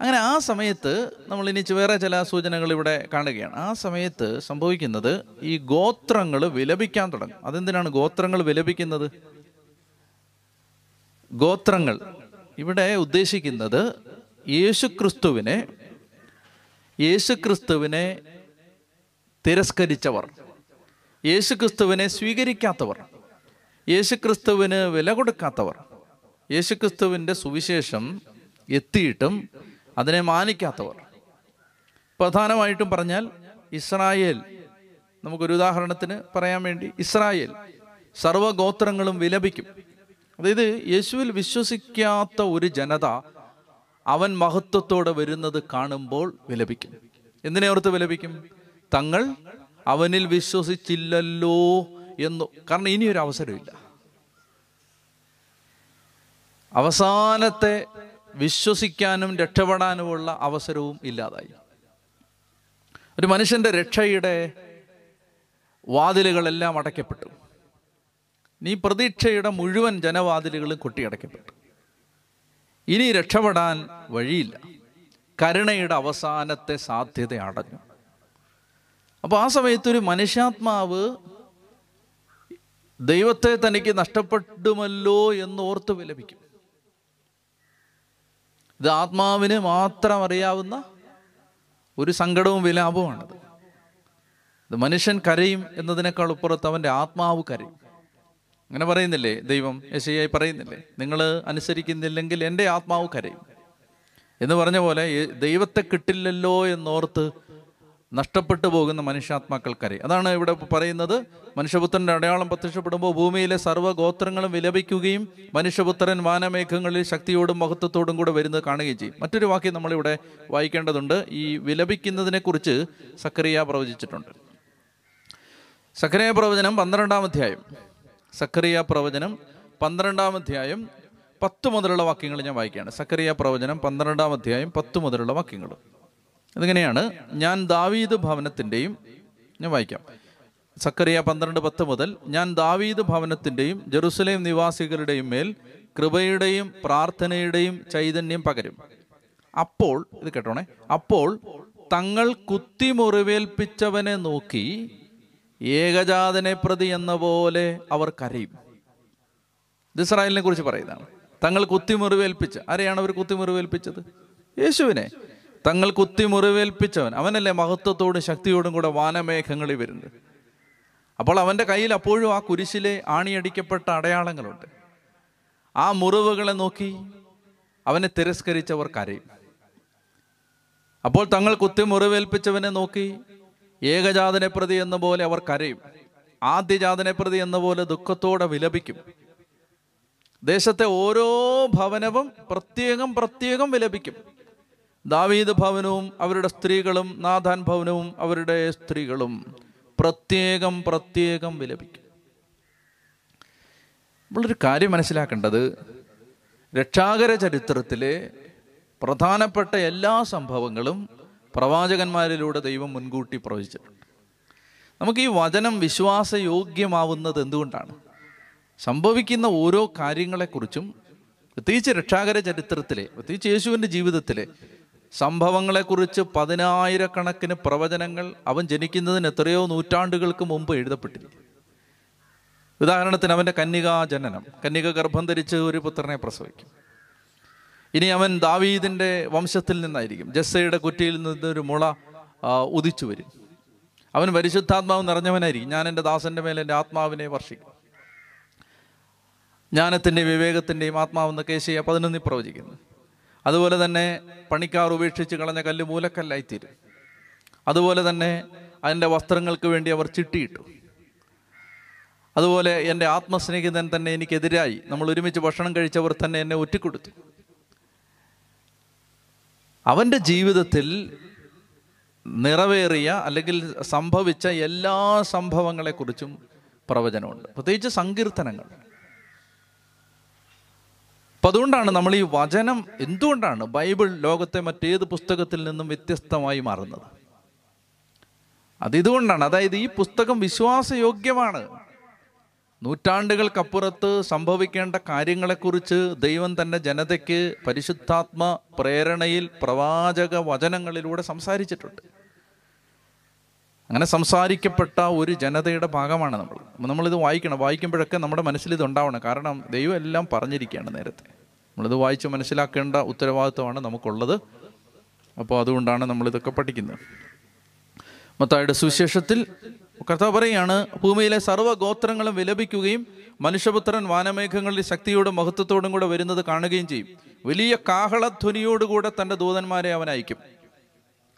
അങ്ങനെ ആ സമയത്ത് നമ്മൾ ഇനി വേറെ ചില സൂചനകൾ ഇവിടെ കാണുകയാണ്. ആ സമയത്ത് സംഭവിക്കുന്നത് ഈ ഗോത്രങ്ങൾ വിലപിക്കാൻ തുടങ്ങും. അതെന്തിനാണ് ഗോത്രങ്ങൾ വിലപിക്കുന്നത്? ഗോത്രങ്ങൾ. ഇവിടെ ഉദ്ദേശിക്കുന്നത് യേശുക്രിസ്തുവിനെ യേശുക്രിസ്തുവിനെ തിരസ്കരിച്ചവർ. യേശുക്രിസ്തുവിനെ സ്വീകരിക്കാത്തവർ. യേശുക്രിസ്തുവിന് വില കൊടുക്കാത്തവർ. യേശുക്രിസ്തുവിന്റെ സുവിശേഷം എത്തിയിട്ടും അതിനെ മാനിക്കാത്തവർ. പ്രധാനമായിട്ടും പറഞ്ഞാൽ ഇസ്രായേൽ. നമുക്കൊരു ഉദാഹരണത്തിന് പറയാൻ വേണ്ടി ഇസ്രായേൽ സർവഗോത്രങ്ങളും വിലപിക്കും. അതായത് യേശുവിൽ വിശ്വസിക്കാത്ത ഒരു ജനത അവൻ മഹത്വത്തോടെ വരുന്നത് കാണുമ്പോൾ വിലപിക്കും. എന്തിനെ ഓർത്ത് വിലപിക്കും? തങ്ങൾ അവനിൽ വിശ്വസിച്ചില്ലല്ലോ എന്ന്. കാരണം ഇനിയൊരു അവസരമില്ല. അവസാനത്തെ വിശ്വസിക്കാനും രക്ഷപ്പെടാനുമുള്ള അവസരവും ഇല്ലാതായി. ഒരു മനുഷ്യന്റെ രക്ഷയുടെ വാതിലുകളെല്ലാം അടയ്ക്കപ്പെട്ടു. നീ പ്രതീക്ഷയുടെ മുഴുവൻ ജനവാതിലുകളും കൊട്ടിയടയ്ക്കപ്പെട്ടു. ഇനി രക്ഷപ്പെടാൻ വഴിയില്ല. കരുണയുടെ അവസാനത്തെ സാധ്യത അടഞ്ഞു അപ്പോൾ ആ സമയത്തൊരു മനുഷ്യാത്മാവ് ദൈവത്തെ തനിക്ക് നഷ്ടപ്പെടുമല്ലോ എന്നോർത്ത് വിലപിക്കും. ഇത് ആത്മാവിന് മാത്രം അറിയാവുന്ന ഒരു സങ്കടവും വിലാപവുമാണത്. ഇത് മനുഷ്യൻ കരയും എന്നതിനേക്കാൾ ഉപ്പുറത്ത് അവന്റെ ആത്മാവ് കരയും. അങ്ങനെ പറയുന്നില്ലേ? ദൈവം യശയായി പറയുന്നില്ലേ? നിങ്ങൾ അനുസരിക്കുന്നില്ലെങ്കിൽ എന്റെ ആത്മാവ് കരയും. എന്ന് പറഞ്ഞ പോലെ ദൈവത്തെ കിട്ടില്ലല്ലോ എന്നോർത്ത് നഷ്ടപ്പെട്ടു പോകുന്ന മനുഷ്യാത്മാക്കൾക്കറിയാം അതാണ് ഇവിടെ പറയുന്നത്. മനുഷ്യപുത്രന്റെ അടയാളം പ്രത്യക്ഷപ്പെടുമ്പോൾ ഭൂമിയിലെ സർവ ഗോത്രങ്ങളും വിലപിക്കുകയും മനുഷ്യപുത്രൻ വാനമേഘങ്ങളിൽ ശക്തിയോടും മഹത്വത്തോടും കൂടെ വരുന്നത് കാണുകയും ചെയ്യും. മറ്റൊരു വാക്യം നമ്മളിവിടെ വായിക്കേണ്ടതുണ്ട്. ഈ വിലപിക്കുന്നതിനെക്കുറിച്ച് കുറിച്ച് സക്കറിയ പ്രവചിച്ചിട്ടുണ്ട്. സക്രിയ പ്രവചനം പന്ത്രണ്ടാം അധ്യായം. സക്കറിയ പ്രവചനം പന്ത്രണ്ടാം അധ്യായം പത്ത് മുതലുള്ള വാക്യങ്ങൾ ഞാൻ വായിക്കുകയാണ്. സക്കറിയ പ്രവചനം പന്ത്രണ്ടാം അധ്യായം പത്ത് മുതലുള്ള വാക്യങ്ങൾ. ഇതിങ്ങനെയാണ് ഞാൻ ദാവീദ് ഭവനത്തിന്റെയും ഞാൻ വായിക്കാം. സക്കറിയ പന്ത്രണ്ട് പത്ത് മുതൽ ഞാൻ ദാവീദ് ഭവനത്തിന്റെയും ജെറുസലേം നിവാസികളുടെയും മേൽ കൃപയുടെയും പ്രാർത്ഥനയുടെയും ചൈതന്യം പകരും. അപ്പോൾ ഇത് കേട്ടോണേ അപ്പോൾ തങ്ങൾ കുത്തി മുറിവേൽപ്പിച്ചവനെ നോക്കി ഏകജാതനെ പ്രതി എന്ന പോലെ അവർ കരയും. ഇസ്രായേലിനെ കുറിച്ച് പറയുന്നതാണ്. തങ്ങൾ കുത്തിമുറിവേൽപ്പിച്ച ആരെയാണ് അവർ കുത്തിമുറിവേൽപ്പിച്ചത്? യേശുവിനെ. തങ്ങൾ കുത്തിമുറിവേൽപ്പിച്ചവൻ അവനല്ലേ മഹത്വത്തോടും ശക്തിയോടും കൂടെ വാനമേഘങ്ങളിൽ വരുന്നത്. അപ്പോൾ അവന്റെ കയ്യിൽ അപ്പോഴും ആ കുരിശിലെ ആണിയടിക്കപ്പെട്ട അടയാളങ്ങളുണ്ട്. ആ മുറിവുകളെ നോക്കി അവനെ തിരസ്കരിച്ചവർ കരയും. അപ്പോൾ തങ്ങൾ കുത്തി മുറിവേൽപ്പിച്ചവനെ നോക്കി ഏകജാതനെ പ്രതി എന്ന പോലെ അവർ കരയും. ആദ്യജാതനെ പ്രതി എന്ന പോലെ ദുഃഖത്തോടെ വിലപിക്കും. ദേശത്തെ ഓരോ ഭവനവും പ്രത്യേകം പ്രത്യേകം വിലപിക്കും. ദാവീദ് ഭവനവും അവരുടെ സ്ത്രീകളും നാഥാൻ ഭവനവും അവരുടെ സ്ത്രീകളും പ്രത്യേകം പ്രത്യേകം വിലപിക്കും. നമ്മളൊരു കാര്യം മനസ്സിലാക്കേണ്ടത് രക്ഷാകര ചരിത്രത്തിലെ പ്രധാനപ്പെട്ട എല്ലാ സംഭവങ്ങളും പ്രവാചകന്മാരിലൂടെ ദൈവം മുൻകൂട്ടി പ്രവചിച്ചിട്ടുണ്ട്. നമുക്ക് ഈ വചനം വിശ്വാസയോഗ്യമാവുന്നത് എന്തുകൊണ്ടാണ്? സംഭവിക്കുന്ന ഓരോ കാര്യങ്ങളെക്കുറിച്ചും പ്രത്യേകിച്ച് രക്ഷാകര ചരിത്രത്തിലെ പ്രത്യേകിച്ച് യേശുവിന്റെ ജീവിതത്തിലെ സംഭവങ്ങളെക്കുറിച്ച് പതിനായിരക്കണക്കിന് പ്രവചനങ്ങൾ അവൻ ജനിക്കുന്നതിന് എത്രയോ നൂറ്റാണ്ടുകൾക്ക് മുമ്പ് എഴുതപ്പെട്ടിരിക്കും ഉദാഹരണത്തിന് അവന്റെ കന്യകാ ജനനം കന്യക ഗർഭം ധരിച്ച് ഒരു പുത്രനെ പ്രസവിക്കും. ഇനി അവൻ ദാവീദിന്റെ വംശത്തിൽ നിന്നായിരിക്കും. ജസ്സയുടെ കുറ്റിയിൽ നിന്നൊരു മുള ഉദിച്ചു വരും. അവൻ പരിശുദ്ധാത്മാവ് നിറഞ്ഞവനായിരിക്കും. ഞാൻ എന്റെ ദാസന്റെ മേലെ എന്റെ ആത്മാവിനെ വർഷിക്കും. ജ്ഞാനത്തിന്റെയും വിവേകത്തിന്റെയും ആത്മാവെന്ന് കേശയ പതിനൊന്നിൽ പ്രവചിക്കുന്നു. അതുപോലെ തന്നെ പണിക്കാർ ഉപേക്ഷിച്ച് കളഞ്ഞ കല്ല് മൂലക്കല്ലായിത്തീരും. അതുപോലെ തന്നെ അതിന്റെ വസ്ത്രങ്ങൾക്ക് വേണ്ടി അവർ ചിട്ടിയിട്ടു. അതുപോലെ എന്റെ ആത്മസ്നേഹിതൻ തന്നെ എനിക്കെതിരായി. നമ്മൾ ഒരുമിച്ച് ഭക്ഷണം കഴിച്ചവർ തന്നെ എന്നെ ഒറ്റിക്കൊടുത്തു. അവന്റെ ജീവിതത്തിൽ നിറവേറിയ അല്ലെങ്കിൽ സംഭവിച്ച എല്ലാ സംഭവങ്ങളെക്കുറിച്ചും പ്രവചനമുണ്ട്. പ്രത്യേകിച്ച് സങ്കീർത്തനങ്ങൾ. അപ്പം അതുകൊണ്ടാണ് നമ്മൾ ഈ വചനം എന്തുകൊണ്ടാണ് ബൈബിൾ ലോകത്തെ മറ്റേത് പുസ്തകത്തിൽ നിന്നും വ്യത്യസ്തമായി മാറുന്നത്? അതിതുകൊണ്ടാണ്. അതായത് ഈ പുസ്തകം വിശ്വാസയോഗ്യമാണ്. നൂറ്റാണ്ടുകൾക്കപ്പുറത്ത് സംഭവിക്കേണ്ട കാര്യങ്ങളെക്കുറിച്ച് ദൈവം തന്റെ ജനതയ്ക്ക് പരിശുദ്ധാത്മ പ്രേരണയിൽ പ്രവാചക വചനങ്ങളിലൂടെ സംസാരിച്ചിട്ടുണ്ട്. അങ്ങനെ സംസാരിക്കപ്പെട്ട ഒരു ജനതയുടെ ഭാഗമാണ് നമ്മൾ. നമ്മളിത് വായിക്കണം. വായിക്കുമ്പോഴൊക്കെ നമ്മുടെ മനസ്സിൽ ഇത് ഉണ്ടാവണം കാരണം ദൈവം എല്ലാം പറഞ്ഞിരിക്കുകയാണ് നേരത്തെ. നമ്മളിത് വായിച്ച് മനസ്സിലാക്കേണ്ട ഉത്തരവാദിത്വമാണ് നമുക്കുള്ളത്. അപ്പോൾ അതുകൊണ്ടാണ് നമ്മളിതൊക്കെ പഠിക്കുന്നത്. മത്തായുടെ സുവിശേഷത്തിൽ കർത്താവ് പറയുകയാണ് ഭൂമിയിലെ സർവ ഗോത്രങ്ങളും വിലപിക്കുകയും മനുഷ്യപുത്രൻ വാനമേഘങ്ങളിൽ ശക്തിയോടും മഹത്വത്തോടും കൂടെ വരുന്നത് കാണുകയും ചെയ്യും. വലിയ കാഹളധ്വനിയോടുകൂടെ തന്റെ ദൂതന്മാരെ അവൻ അയക്കും.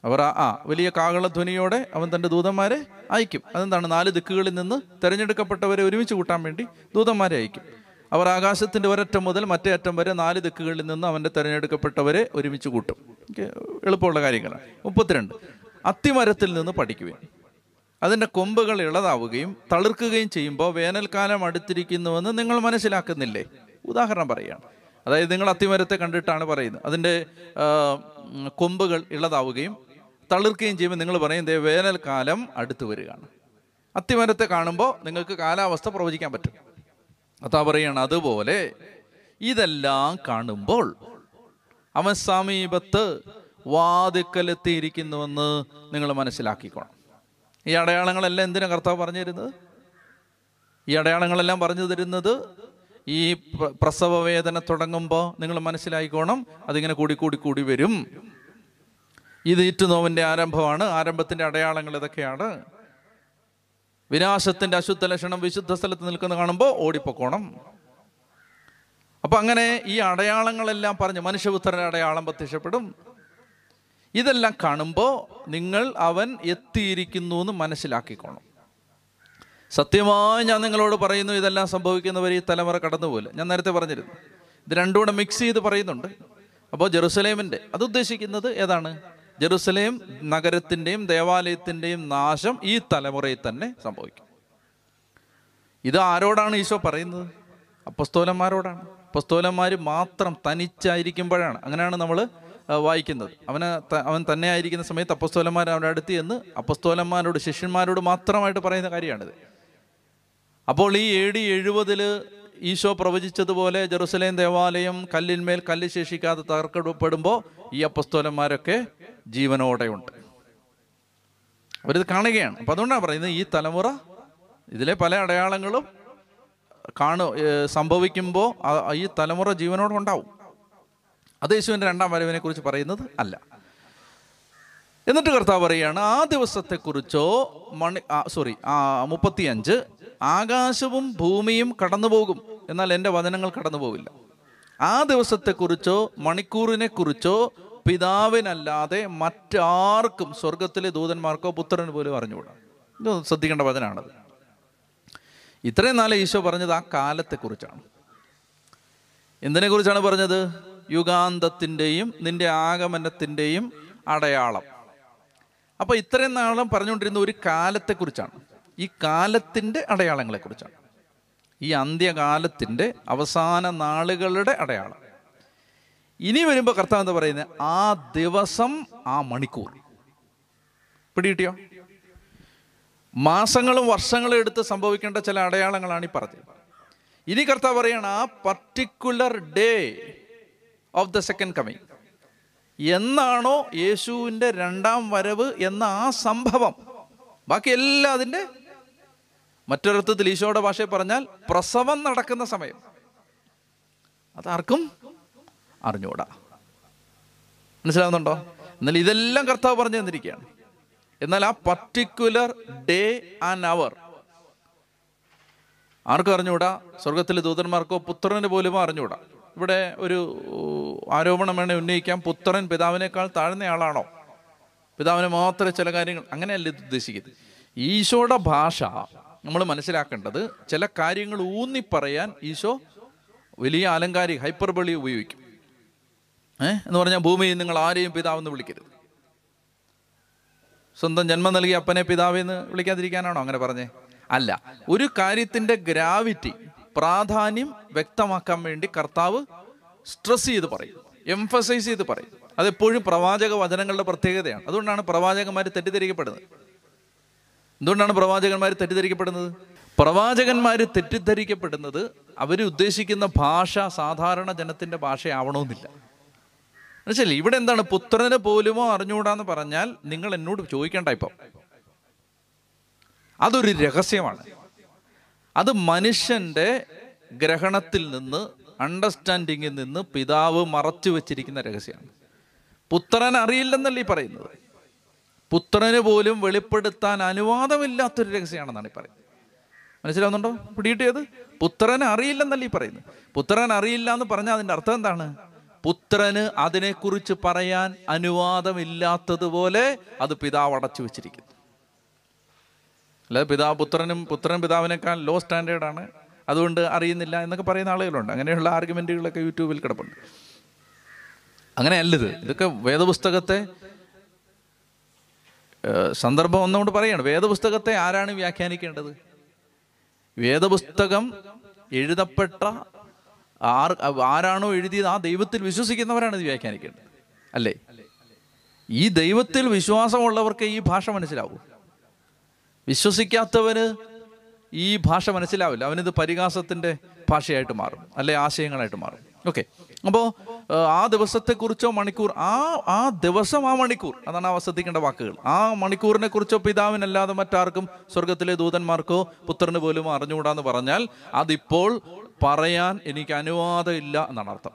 അവർ ആ വലിയ കാഹളധ്വനിയോടെ അവൻ തന്റെ ദൂതന്മാരെ അയക്കും. അതെന്താണ്? നാല് ദിക്കുകളിൽ നിന്ന് തിരഞ്ഞെടുക്കപ്പെട്ടവരെ ഒരുമിച്ച് കൂട്ടാൻ വേണ്ടി ദൂതന്മാരെ അയക്കും. അവർ ആകാശത്തിന്റെ ഒരറ്റം മുതൽ മറ്റേ അറ്റം വരെ നാല് ദിക്കുകളിൽ നിന്ന് അവന്റെ തിരഞ്ഞെടുക്കപ്പെട്ടവരെ ഒരുമിച്ച് കൂട്ടും. എളുപ്പമുള്ള കാര്യങ്ങളാണ്. മുപ്പത്തിരണ്ട്. അത്തിമരത്തിൽ നിന്ന് പഠിക്കുവിൻ. അതിന്റെ കൊമ്പുകൾ ഇളതാവുകയും തളിർക്കുകയും ചെയ്യുമ്പോൾ വേനൽക്കാലം അടുത്തിരിക്കുന്നുവെന്ന് നിങ്ങൾ മനസ്സിലാക്കുന്നില്ലേ? ഉദാഹരണം പറയുകയാണ് അതായത് നിങ്ങൾ അത്തിമരത്തെ കണ്ടിട്ടാണ് പറയുന്നത്. അതിന്റെ കൊമ്പുകൾ ഇളതാവുകയും തളിർക്കുകയും ചെയ്യുമ്പോൾ നിങ്ങൾ പറയും ദേ വേനൽക്കാലം അടുത്ത് വരികയാണ്. അത്തിമരത്തെ കാണുമ്പോൾ നിങ്ങൾക്ക് കാലാവസ്ഥ പ്രവചിക്കാൻ പറ്റും. അതാ പറയാണ് അതുപോലെ ഇതെല്ലാം കാണുമ്പോൾ അവൻ സമീപത്ത് വാതിക്കലെത്തിയിരിക്കുന്നുവെന്ന് നിങ്ങൾ മനസ്സിലാക്കിക്കോണം. ഈ അടയാളങ്ങളെല്ലാം എന്തിനാ കർത്താവ് പറഞ്ഞു തരുന്നത്? ഈ അടയാളങ്ങളെല്ലാം പറഞ്ഞു തരുന്നത് ഈ പ്ര- പ്രസവ വേദന തുടങ്ങുമ്പോൾ നിങ്ങൾ മനസ്സിലായിക്കോണം അതിങ്ങനെ കൂടി കൂടി കൂടി വരും. ഇത് ഈറ്റുനോവിന്റെ ആരംഭമാണ്. ആരംഭത്തിന്റെ അടയാളങ്ങൾ ഇതൊക്കെയാണ്. വിനാശത്തിന്റെ അശുദ്ധ ലക്ഷണം വിശുദ്ധ സ്ഥലത്ത് നിൽക്കുന്ന കാണുമ്പോൾ ഓടിപ്പോക്കോണം. അപ്പം അങ്ങനെ ഈ അടയാളങ്ങളെല്ലാം പറഞ്ഞ് മനുഷ്യപുത്രന്റെ അടയാളം പ്രത്യക്ഷപ്പെടും. ഇതെല്ലാം കാണുമ്പോൾ നിങ്ങൾ അവൻ എത്തിയിരിക്കുന്നു എന്ന് മനസ്സിലാക്കിക്കോണം. സത്യമായി ഞാൻ നിങ്ങളോട് പറയുന്നു ഇതെല്ലാം സംഭവിക്കുന്നവർ ഈ തലമുറ കടന്നുപോലെ ഞാൻ നേരത്തെ പറഞ്ഞിരുന്നു ഇത് രണ്ടും കൂടെ മിക്സ് ചെയ്ത് പറയുന്നുണ്ട്. അപ്പോൾ ജെറുസലേമിന്റെ അത് ഉദ്ദേശിക്കുന്നത് ഏതാണ്? ജെറുസലേം നഗരത്തിന്റെയും ദേവാലയത്തിന്റെയും നാശം ഈ തലമുറയിൽ തന്നെ സംഭവിക്കും. ഇത് ആരോടാണ് ഈശോ പറയുന്നത്? അപ്പസ്തോലന്മാരോടാണ്. അപ്പസ്തോലന്മാർ മാത്രം തനിച്ചായിരിക്കുമ്പോഴാണ്. അങ്ങനെയാണ് നമ്മൾ വായിക്കുന്നത്. അവന് അവൻ തന്നെ ആയിരിക്കുന്ന സമയത്ത് അപ്പസ്തോലന്മാർ അവരുടെ അടുത്ത് എന്ന് അപ്പസ്തോലന്മാരോട് ശിഷ്യന്മാരോട് മാത്രമായിട്ട് പറയുന്ന കാര്യമാണിത്. അപ്പോൾ ഈ എ ഡി എഴുപതിൽ ഈശോ പ്രവചിച്ചതുപോലെ ജെറുസലേം ദേവാലയം കല്ലിന്മേൽ കല്ല് ശേഷിക്കാതെ തകർക്കപ്പെടുമ്പോൾ ഈ അപ്പസ്തോലന്മാരൊക്കെ ജീവനോടെയുണ്ട്. അവരിത് കാണുകയാണ്. അപ്പം അതുകൊണ്ടാണ് പറയുന്നത് ഈ തലമുറ ഇതിലെ പല അടയാളങ്ങളും കാണു സംഭവിക്കുമ്പോൾ ഈ തലമുറ ജീവനോടെ ഉണ്ടാവും അത് യേശുവിന്റെ രണ്ടാം വരവിനെ കുറിച്ച് പറയുന്നത് അല്ല. എന്നിട്ട് കർത്താവ് പറയുകയാണ് ആ ദിവസത്തെക്കുറിച്ചോ മണി സോറി മുപ്പത്തിയഞ്ച് ആകാശവും ഭൂമിയും കടന്നു പോകും എന്നാൽ എന്റെ വചനങ്ങൾ കടന്നു പോവില്ല ആ ദിവസത്തെക്കുറിച്ചോ മണിക്കൂറിനെ കുറിച്ചോ പിതാവിനല്ലാതെ മറ്റാർക്കും സ്വർഗത്തിലെ ദൂതന്മാർക്കോ പുത്രന് പോലും അറിഞ്ഞുകൂടാ. ഇത് ശ്രദ്ധിക്കേണ്ട വചനാണത്. ഇത്രയും നാളെ ഈശോ പറഞ്ഞത് ആ കാലത്തെക്കുറിച്ചാണ്. എന്തിനെ കുറിച്ചാണ് പറഞ്ഞത്? യുഗാന്തത്തിന്റെയും നിന്റെ ആഗമനത്തിന്റെയും അടയാളം. അപ്പൊ ഇത്രയും നാളും പറഞ്ഞുകൊണ്ടിരുന്ന ഒരു കാലത്തെക്കുറിച്ചാണ്. ഈ കാലത്തിന്റെ അടയാളങ്ങളെക്കുറിച്ചാണ്. ഈ അന്ത്യകാലത്തിന്റെ അവസാന നാളുകളുടെ അടയാളം. ഇനി വരുമ്പോൾ കർത്താവ് എന്താ പറയുന്നത് ആ ദിവസം ആ മണിക്കൂർ. പിടികിട്ടിയോ? മാസങ്ങളും വർഷങ്ങളും എടുത്ത് സംഭവിക്കേണ്ട ചില അടയാളങ്ങളാണ് ഈ പറഞ്ഞത്. ഇനി കർത്താവ് പറയണം ആ particular day of the second coming എന്നാണോ യേശുവിന്റെ രണ്ടാം വരവ് എന്ന ആ സംഭവം? ബാക്കി എല്ലാം അതിന്റെ മറ്റൊരർത്ഥത്തിൽ ഈശോയുടെ ഭാഷയിൽ പറഞ്ഞാൽ പ്രസവം നടക്കുന്ന സമയം. അതാർക്കും അറിഞ്ഞൂടാ മനസ്സിലാവുന്നുണ്ടോ? എന്നാൽ ഇതെല്ലാം കർത്താവ് പറഞ്ഞു തന്നിരിക്കുകയാണ്. എന്നാൽ ആ പർട്ടിക്കുലർ ഡേ ആൻഡ് അവർ ആർക്കും അറിഞ്ഞുകൂടാ? സ്വർഗത്തിലെ ദൂതന്മാർക്കോ പുത്രന് പോലും അറിഞ്ഞുകൂടാ? ഇവിടെ ഒരു ആരോപണം വേണേ ഉന്നയിക്കാം. പുത്രൻ പിതാവിനേക്കാൾ താഴ്ന്നയാളാണോ പിതാവിനെ മാത്രമേ ചില കാര്യങ്ങൾ അങ്ങനെയല്ല ഇത് ഉദ്ദേശിക്കുന്നത്? ഈശോയുടെ ഭാഷ നമ്മൾ മനസ്സിലാക്കേണ്ടത് ചില കാര്യങ്ങൾ ഊന്നി പറയാൻ ഈശോ വലിയ അലങ്കാരിക ഹൈപ്പർബളി ഉപയോഗിക്കും. ഏഹ് എന്ന് പറഞ്ഞാൽ ഭൂമിയിൽ നിങ്ങൾ ആരെയും പിതാവെന്ന് വിളിക്കരുത്. സ്വന്തം ജന്മം നൽകിയ അപ്പനെ പിതാവെന്ന് വിളിക്കാതിരിക്കാനാണോ അങ്ങനെ പറഞ്ഞേ? അല്ല. ഒരു കാര്യത്തിന്റെ ഗ്രാവിറ്റി പ്രാധാന്യം വ്യക്തമാക്കാൻ വേണ്ടി കർത്താവ് സ്ട്രെസ് ചെയ്ത് പറയും എംഫസൈസ് ചെയ്ത് പറയും. അതെപ്പോഴും പ്രവാചക വചനങ്ങളുടെ പ്രത്യേകതയാണ്. അതുകൊണ്ടാണ് പ്രവാചകന്മാർ തെറ്റിദ്ധരിക്കപ്പെടുന്നത്. എന്തുകൊണ്ടാണ് പ്രവാചകന്മാർ തെറ്റിദ്ധരിക്കപ്പെടുന്നത്? പ്രവാചകന്മാർ തെറ്റിദ്ധരിക്കപ്പെടുന്നത് അവരുദ്ദേശിക്കുന്ന ഭാഷ സാധാരണ ജനത്തിന്റെ ഭാഷയാവണമെന്നില്ല. എന്നുവെച്ചാൽ ഇവിടെ എന്താണ് പുത്രന് പോലുമോ അറിഞ്ഞുകൂടാന്ന് പറഞ്ഞാൽ നിങ്ങൾ എന്നോട് ചോദിക്കേണ്ട ഇപ്പം. അതൊരു രഹസ്യമാണ്. അത് മനുഷ്യന്റെ ഗ്രഹണത്തിൽ നിന്ന് അണ്ടർസ്റ്റാൻഡിങ്ങിൽ നിന്ന് പിതാവ് മറച്ചു വെച്ചിരിക്കുന്ന രഹസ്യമാണ്. പുത്രൻ അറിയില്ലെന്നല്ല ഈ പറയുന്നത്. പുത്രന് പോലും വെളിപ്പെടുത്താൻ അനുവാദമില്ലാത്തൊരു രഹസ്യമാണെന്നാണ് ഈ പറയുന്നത്. മനസ്സിലാവുന്നുണ്ടോ? പിടികിട്ടിയത്? പുത്രൻ അറിയില്ലെന്നല്ല ഈ പറയുന്നത്. പുത്രൻ അറിയില്ല എന്ന് പറഞ്ഞാൽ അതിന്റെ അർത്ഥം എന്താണ്? പുത്രന് അതിനെക്കുറിച്ച് പറയാൻ അനുവാദമില്ലാത്തതുപോലെ അത് പിതാവ് അടച്ചു വെച്ചിരിക്കുന്നു. അല്ലാതെ പിതാവ് പുത്രനും പുത്രൻ പിതാവിനേക്കാൾ ലോ സ്റ്റാൻഡേർഡാണ് അതുകൊണ്ട് അറിയുന്നില്ല എന്നൊക്കെ പറയുന്ന ആളുകളുണ്ട്. അങ്ങനെയുള്ള ആർഗ്യുമെന്റുകളൊക്കെ യൂട്യൂബിൽ കിടപ്പുണ്ട്. അങ്ങനെയല്ലത്. ഇതൊക്കെ വേദപുസ്തകത്തെ സന്ദർഭം ഒന്നുകൊണ്ട് പറയാണ്. വേദപുസ്തകത്തെ ആരാണ് വ്യാഖ്യാനിക്കേണ്ടത്? വേദപുസ്തകം എഴുതപ്പെട്ട ആർ ആരാണോ എഴുതിയത്? ആ ദൈവത്തിൽ വിശ്വസിക്കുന്നവരാണ് ഇത് വ്യാഖ്യാനിക്കേണ്ടത്. അല്ലേ? ഈ ദൈവത്തിൽ വിശ്വാസമുള്ളവർക്ക് ഈ ഭാഷ മനസ്സിലാവൂ. വിശ്വസിക്കാത്തവന് ഈ ഭാഷ മനസ്സിലാവില്ല. അവനിത് പരിഹാസത്തിന്റെ ഭാഷയായിട്ട് മാറും അല്ലെ ആശയങ്ങളായിട്ട് മാറും. ഓക്കെ അപ്പോൾ ആ ദിവസത്തെക്കുറിച്ചോ മണിക്കൂർ ആ ആ ദിവസം ആ മണിക്കൂർ അതാണ് ആ ശ്രദ്ധിക്കേണ്ട വാക്കുകൾ. ആ മണിക്കൂറിനെ കുറിച്ചോ പിതാവിനല്ലാതെ മറ്റാർക്കും സ്വർഗത്തിലെ ദൂതന്മാർക്കോ പുത്രന് പോലും അറിഞ്ഞുകൂടാന്ന് പറഞ്ഞാൽ അതിപ്പോൾ പറയാൻ എനിക്ക് അനുവാദം ഇല്ല എന്നാണ് അർത്ഥം.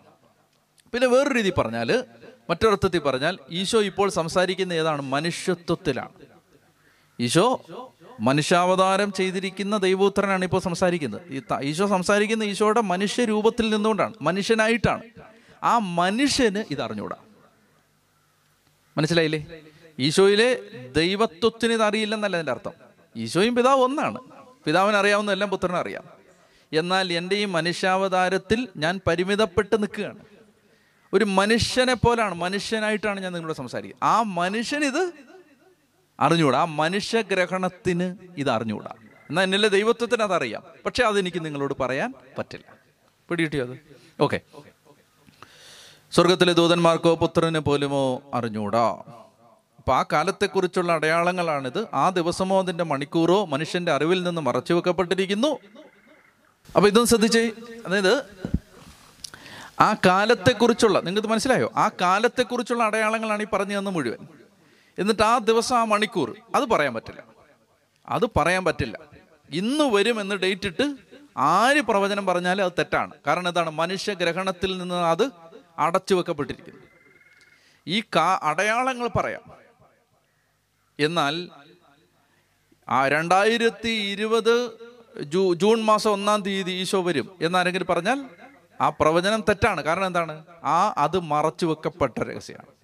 പിന്നെ വേറൊരു രീതി പറഞ്ഞാൽ മറ്റൊരർത്ഥത്തിൽ പറഞ്ഞാൽ ഈശോ ഇപ്പോൾ സംസാരിക്കുന്ന ഏതാണ്? മനുഷ്യത്വത്തിലാണ്. ഈശോ മനുഷ്യാവതാരം ചെയ്തിരിക്കുന്ന ദൈവപുത്രനാണ് ഇപ്പോൾ സംസാരിക്കുന്നത്. ഈ ഈശോ സംസാരിക്കുന്ന ഈശോയുടെ മനുഷ്യരൂപത്തിൽ നിന്നുകൊണ്ടാണ് മനുഷ്യനായിട്ടാണ്. ആ മനുഷ്യന് ഇത് അറിഞ്ഞുകൂടാ മനസ്സിലായില്ലേ? ഈശോയിലെ ദൈവത്വത്തിന് ഇത് അറിയില്ലെന്നല്ല എന്റെ അർത്ഥം. ഈശോയും പിതാവ് ഒന്നാണ്. പിതാവിന് അറിയാവുന്ന എല്ലാം പുത്രനും അറിയാം. എന്നാൽ എന്റെ ഈ മനുഷ്യാവതാരത്തിൽ ഞാൻ പരിമിതപ്പെട്ട് നിൽക്കുകയാണ്. ഒരു മനുഷ്യനെ പോലാണ് മനുഷ്യനായിട്ടാണ് ഞാൻ നിങ്ങളോട് സംസാരിക്കുക ആ മനുഷ്യൻ ഇത് അറിഞ്ഞുകൂടാ ആ മനുഷ്യഗ്രഹണത്തിന് ഇത് അറിഞ്ഞുകൂടാ എന്നാൽ എന്നിലെ ദൈവത്വത്തിന് അതറിയാം. പക്ഷെ അതെനിക്ക് നിങ്ങളോട് പറയാൻ പറ്റില്ല. പിടികിട്ടിയോ അത്. ഓക്കെ. സ്വർഗത്തിലെ ദൂതന്മാർക്കോ പുത്രന് പോലുമോ അറിഞ്ഞൂടാ. അപ്പൊ ആ കാലത്തെക്കുറിച്ചുള്ള അടയാളങ്ങളാണിത്. ആ ദിവസമോ അതിന്റെ മണിക്കൂറോ മനുഷ്യന്റെ അറിവിൽ നിന്ന് മറച്ചു വെക്കപ്പെട്ടിരിക്കുന്നു. അപ്പൊ ഇതൊന്ന് ശ്രദ്ധിച്ചേ. അതായത് ആ കാലത്തെക്കുറിച്ചുള്ള നിങ്ങൾക്ക് മനസ്സിലായോ? ആ കാലത്തെക്കുറിച്ചുള്ള അടയാളങ്ങളാണ് ഈ പറഞ്ഞു തന്ന മുഴുവൻ. എന്നിട്ട് ആ ദിവസം ആ മണിക്കൂർ അത് പറയാൻ പറ്റില്ല. അത് പറയാൻ പറ്റില്ല. ഇന്ന് വരും എന്ന് ഡേറ്റ് ഇട്ട് ആര് പ്രവചനം പറഞ്ഞാലും അത് തെറ്റാണ്. കാരണം എന്താണ്? മനുഷ്യഗ്രഹണത്തിൽ നിന്ന് അത് അടച്ചു വെക്കപ്പെട്ടിരിക്കുന്നു. ഈ കാ അടയാളങ്ങൾ പറയാം. എന്നാൽ ആ രണ്ടായിരത്തി ഇരുപത് ജൂ ജൂൺ മാസം ഒന്നാം തീയതി ഈശോ വരും എന്നാരെങ്കിലും പറഞ്ഞാൽ ആ പ്രവചനം തെറ്റാണ്. കാരണം എന്താണ്? ആ അത് മറച്ചു വെക്കപ്പെട്ട രഹസ്യമാണ്.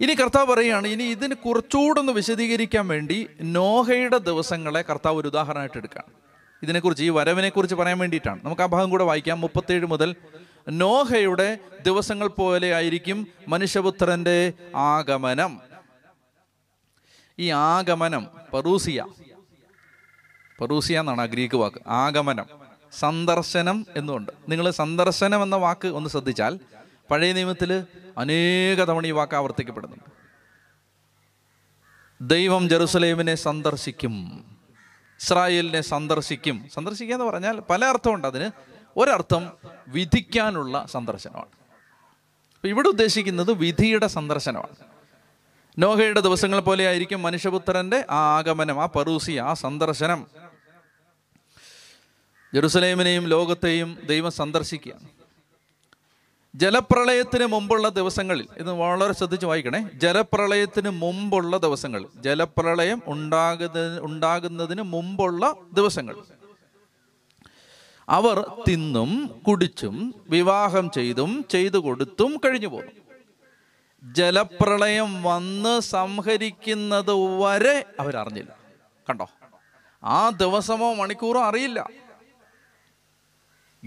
ഇനി കർത്താവ് പറയുകയാണ് ഇനി ഇതിന് കുറച്ചുകൂടെ ഒന്ന് വിശദീകരിക്കാൻ വേണ്ടി നോഹയുടെ ദിവസങ്ങളെ കർത്താവ് ഒരു ഉദാഹരണമായിട്ട് എടുക്കുകയാണ് ഇതിനെക്കുറിച്ച് ഈ വരവിനെക്കുറിച്ച് പറയാൻ വേണ്ടിയിട്ടാണ്. നമുക്ക് ആ ഭാഗം കൂടെ വായിക്കാം. മുപ്പത്തേഴ് മുതൽ നോഹയുടെ ദിവസങ്ങൾ പോലെ ആയിരിക്കും മനുഷ്യപുത്രന്റെ ആഗമനം. ഈ ആഗമനം പറൂസിയ. പറൂസിയ എന്നാണ് ആ ഗ്രീക്ക് വാക്ക്. ആഗമനം സന്ദർശനം എന്നുണ്ട്. നിങ്ങൾ സന്ദർശനം എന്ന വാക്ക് ഒന്ന് ശ്രദ്ധിച്ചാൽ പഴയ നിയമത്തിൽ അനേക തവണ ഈ വാക്ക് ആവർത്തിക്കപ്പെടുന്നുണ്ട്. ദൈവം ജെറുസലേമിനെ സന്ദർശിക്കും ഇസ്രായേലിനെ സന്ദർശിക്കും. സന്ദർശിക്കുക എന്ന് പറഞ്ഞാൽ പല അർത്ഥമുണ്ട്. അതിന് ഒരർത്ഥം വിധിക്കാനുള്ള സന്ദർശനമാണ്. അപ്പം ഇവിടെ ഉദ്ദേശിക്കുന്നത് വിധിയുടെ സന്ദർശനമാണ്. നോഹയുടെ ദിവസങ്ങൾ പോലെ ആയിരിക്കും മനുഷ്യപുത്രന്റെ ആ ആഗമനം ആ പറൂസി ആ സന്ദർശനം. ജെറുസലേമിനെയും ലോകത്തെയും ദൈവം സന്ദർശിക്കുകയാണ്. ജലപ്രളയത്തിന് മുമ്പുള്ള ദിവസങ്ങളിൽ ഇത് വളരെ ശ്രദ്ധിച്ച് വായിക്കണേ. ജലപ്രളയത്തിന് മുമ്പുള്ള ദിവസങ്ങൾ ജലപ്രളയം ഉണ്ടാകുന്ന ഉണ്ടാകുന്നതിന് മുമ്പുള്ള ദിവസങ്ങൾ. അവർ തിന്നും കുടിച്ചും വിവാഹം ചെയ്തും ചെയ്തു കൊടുത്തും കഴിഞ്ഞു പോകും ജലപ്രളയം വന്ന് സംഹരിക്കുന്നത് വരെ അവരറിഞ്ഞില്ല. കണ്ടോ? ആ ദിവസമോ മണിക്കൂറോ അറിയില്ല.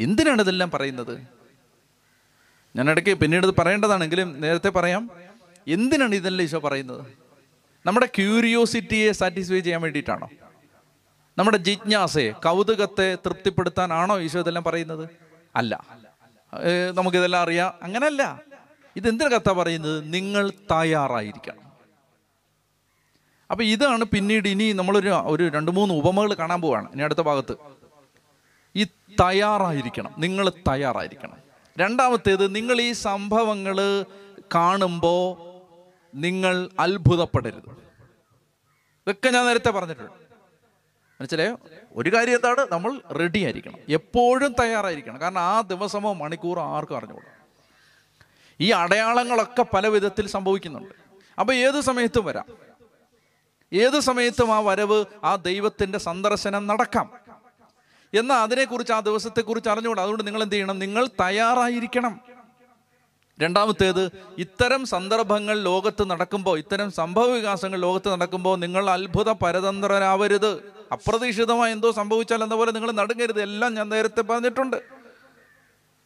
എന്തിനാണ് ഇതെല്ലാം പറയുന്നത്? ഞാൻ ഇടയ്ക്ക് പിന്നീട് പറയേണ്ടതാണെങ്കിലും നേരത്തെ പറയാം. എന്തിനാണ് ഇതെല്ലാം ഈശോ പറയുന്നത്? നമ്മുടെ ക്യൂരിയോസിറ്റിയെ സാറ്റിസ്ഫൈ ചെയ്യാൻ വേണ്ടിയിട്ടാണോ? നമ്മുടെ ജിജ്ഞാസയെ കൗതുകത്തെ തൃപ്തിപ്പെടുത്താനാണോ ഈശോ ഇതെല്ലാം പറയുന്നത്? അല്ല. നമുക്കിതെല്ലാം അറിയാം. അങ്ങനല്ല. ഇതെന്തിനു കഥ പറയുന്നത്? നിങ്ങൾ തയ്യാറായിരിക്കണം. അപ്പം ഇതാണ് പിന്നീട് ഇനി നമ്മളൊരു ഒരു രണ്ട് മൂന്ന് ഉപമകൾ കാണാൻ പോവാണ്. ഇനി അടുത്ത ഭാഗത്ത്. ഈ തയ്യാറായിരിക്കണം. നിങ്ങൾ തയ്യാറായിരിക്കണം. രണ്ടാമത്തേത് നിങ്ങൾ ഈ സംഭവങ്ങൾ കാണുമ്പോൾ നിങ്ങൾ അത്ഭുതപ്പെടരുത്. ഇതൊക്കെ ഞാൻ നേരത്തെ പറഞ്ഞിട്ടുണ്ട്. മനസ്സിലായോ? ഒരു കാര്യം എന്താണ്? നമ്മൾ റെഡി ആയിരിക്കണം. എപ്പോഴും തയ്യാറായിരിക്കണം. കാരണം ആ ദിവസമോ മണിക്കൂറോ ആർക്കും അറിഞ്ഞുകൂടാ. ഈ അടയാളങ്ങളൊക്കെ പല വിധത്തിൽ സംഭവിക്കുന്നുണ്ട്. അപ്പോൾ ഏത് സമയത്തും വരാം. ഏത് സമയത്തും ആ വരവ് ആ ദൈവത്തിന്റെ സന്ദർശനം നടക്കാം. എന്നാൽ അതിനെക്കുറിച്ച് ആ ദിവസത്തെക്കുറിച്ച് അറിഞ്ഞുകൂടാ അതുകൊണ്ട് നിങ്ങൾ എന്ത് ചെയ്യണം? നിങ്ങൾ തയ്യാറായിരിക്കണം. രണ്ടാമത്തേത് ഇത്തരം സന്ദർഭങ്ങൾ ലോകത്ത് നടക്കുമ്പോൾ ഇത്തരം സംഭവ വികാസങ്ങൾ ലോകത്ത് നടക്കുമ്പോൾ നിങ്ങൾ അത്ഭുത പരതന്ത്രരാവരുത്. അപ്രതീക്ഷിതമായി എന്തോ സംഭവിച്ചാൽ എന്ന പോലെ നിങ്ങൾ നടുങ്ങരുത്. എല്ലാം ഞാൻ നേരത്തെ പറഞ്ഞിട്ടുണ്ട്.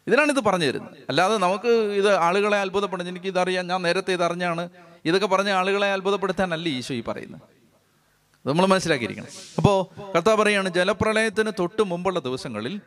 ഇതിനാണ് ഇത് പറഞ്ഞു തരുന്നത്. അല്ലാതെ നമുക്ക് ഇത് ആളുകളെ അത്ഭുതപ്പെടുന്നത് എനിക്ക് ഇതറിയാം ഞാൻ നേരത്തെ ഇതറിഞ്ഞാണ് ഇതൊക്കെ പറഞ്ഞ ആളുകളെ അത്ഭുതപ്പെടുത്താനല്ല ഈശോ ഈ പറയുന്നത്. നമ്മൾ മനസ്സിലാക്കിയിരിക്കണം. അപ്പോൾ കഥ പറയാണ് ജലപ്രളയത്തിന് തൊട്ട് മുമ്പുള്ള ദിവസങ്ങളിൽ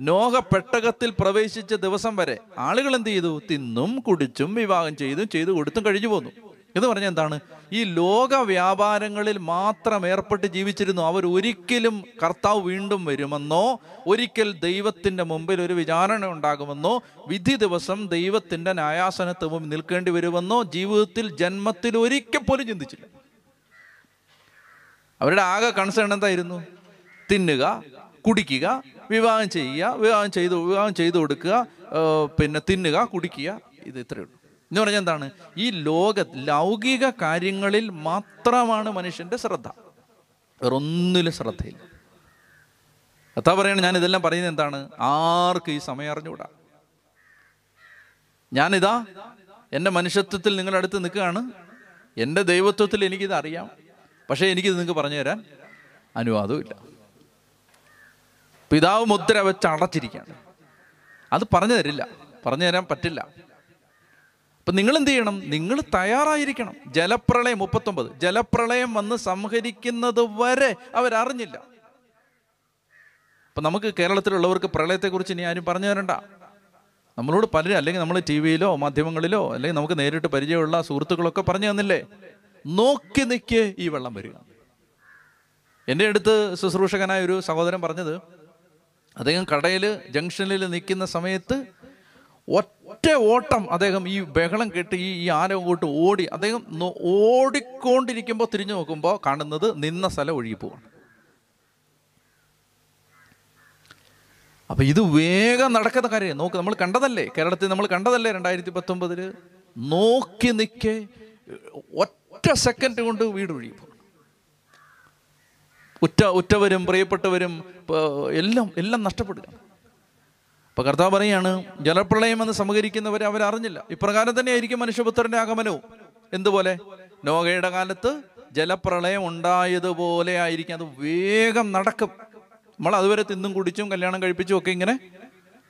നോഹ പെട്ടകത്തിൽ പ്രവേശിച്ച ദിവസം വരെ ആളുകൾ എന്ത് ചെയ്തു? തിന്നും കുടിച്ചും വിവാഹം ചെയ്തും ചെയ്തു കൊടുത്തും കഴിഞ്ഞു പോന്നു. എന്ന് പറഞ്ഞാൽ എന്താണ്? ഈ ലോക വ്യാപാരങ്ങളിൽ മാത്രം ഏർപ്പെട്ട് ജീവിച്ചിരുന്നു. അവർ ഒരിക്കലും കർത്താവ് വീണ്ടും വരുമെന്നോ ഒരിക്കൽ ദൈവത്തിന്റെ മുമ്പിൽ ഒരു വിചാരണ ഉണ്ടാകുമെന്നോ വിധി ദിവസം ദൈവത്തിന്റെ ന്യായാസനത്തിന് മുമ്പിൽ നിൽക്കേണ്ടി വരുമെന്നോ ജീവിതത്തിൽ ജന്മത്തിൽ ഒരിക്കൽ പോലും ചിന്തിച്ചില്ല. അവരുടെ ആകെ കൺസേൺ എന്തായിരുന്നു? തിന്നുക കുടിക്കുക വിവാഹം ചെയ്യുക വിവാഹം ചെയ്തു വിവാഹം ചെയ്തു കൊടുക്കുക പിന്നെ തിന്നുക കുടിക്കുക ഇത് ഇത്രയേ ഉള്ളൂ. എന്ന് പറഞ്ഞാൽ എന്താണ്? ഈ ലോക ലൗകിക കാര്യങ്ങളിൽ മാത്രമാണ് മനുഷ്യന്റെ ശ്രദ്ധ. വേറൊന്നിലും ശ്രദ്ധയില്ല. കഥാ പറയണ ഞാൻ ഇതെല്ലാം പറയുന്നത് എന്താണ്? ആർക്ക് ഈ സമയം അറിഞ്ഞുകൂടാ. ഞാനിതാ എന്റെ മനുഷ്യത്വത്തിൽ നിങ്ങളുടെ അടുത്ത് നിൽക്കുകയാണ്. എന്റെ ദൈവത്വത്തിൽ എനിക്കിത് അറിയാം പക്ഷേ എനിക്കിത് നിങ്ങൾക്ക് പറഞ്ഞു തരാൻ അനുവാദവും പിതാവ് മുദ്ര വെച്ച് അടച്ചിരിക്കുകയാണ്. അത് പറഞ്ഞു തരില്ല. പറഞ്ഞു തരാൻ പറ്റില്ല. അപ്പം നിങ്ങൾ എന്ത് ചെയ്യണം? നിങ്ങൾ തയ്യാറായിരിക്കണം. ജലപ്രളയം മുപ്പത്തൊമ്പത്. ജലപ്രളയം വന്ന് സംഹരിക്കുന്നത് വരെ അവരറിഞ്ഞില്ല. അപ്പം നമുക്ക് കേരളത്തിലുള്ളവർക്ക് പ്രളയത്തെക്കുറിച്ച് ഇനി ആരും പറഞ്ഞു തരണ്ട. നമ്മളോട് പലരും അല്ലെങ്കിൽ നമ്മൾ ടി വിയിലോ മാധ്യമങ്ങളിലോ അല്ലെങ്കിൽ നമുക്ക് നേരിട്ട് പരിചയമുള്ള സുഹൃത്തുക്കളൊക്കെ പറഞ്ഞു തന്നില്ലേ? നോക്കി നിൽക്ക് ഈ വെള്ളം വരിക. എന്റെ അടുത്ത് ശുശ്രൂഷകനായ ഒരു സഹോദരൻ പറഞ്ഞത് അദ്ദേഹം കടയിൽ ജംഗ്ഷനിൽ നിൽക്കുന്ന സമയത്ത് ഒറ്റ ഓട്ടം അദ്ദേഹം ഈ ബഹളം കേട്ട് ഈ ഈ ആന ഓടി അദ്ദേഹം ഓടിക്കൊണ്ടിരിക്കുമ്പോൾ തിരിഞ്ഞു നോക്കുമ്പോൾ കാണുന്നത് നിന്ന സ്ഥലം ഒഴുകി പോവാണ്. അപ്പൊ ഇത് വേഗം നടക്കുന്ന കാര്യം നോക്ക് നമ്മൾ കണ്ടതല്ലേ? കേരളത്തിൽ നമ്മൾ കണ്ടതല്ലേ രണ്ടായിരത്തി പത്തൊമ്പതിൽ നോക്കി നിൽക്കെ ഒറ്റ സെക്കൻഡ് കൊണ്ട് വീട് ഒഴിയും ഉറ്റ ഉറ്റവരും പ്രിയപ്പെട്ടവരും എല്ലാം എല്ലാം നഷ്ടപ്പെടുക. അപ്പൊ കർത്താവ് പറയാണ് ജലപ്രളയം എന്ന് സമകരിക്കുന്നവരെ അവരറിഞ്ഞില്ല ഇപ്രകാരം തന്നെ ആയിരിക്കും മനുഷ്യപുത്രന്റെ ആഗമനവും. എന്തുപോലെ? നോഗയുടെ കാലത്ത് ജലപ്രളയം ഉണ്ടായതുപോലെ ആയിരിക്കും. അത് വേഗം നടക്കും. നമ്മൾ അതുവരെ തിന്നും കുടിച്ചും കല്യാണം കഴിപ്പിച്ചും ഒക്കെ ഇങ്ങനെ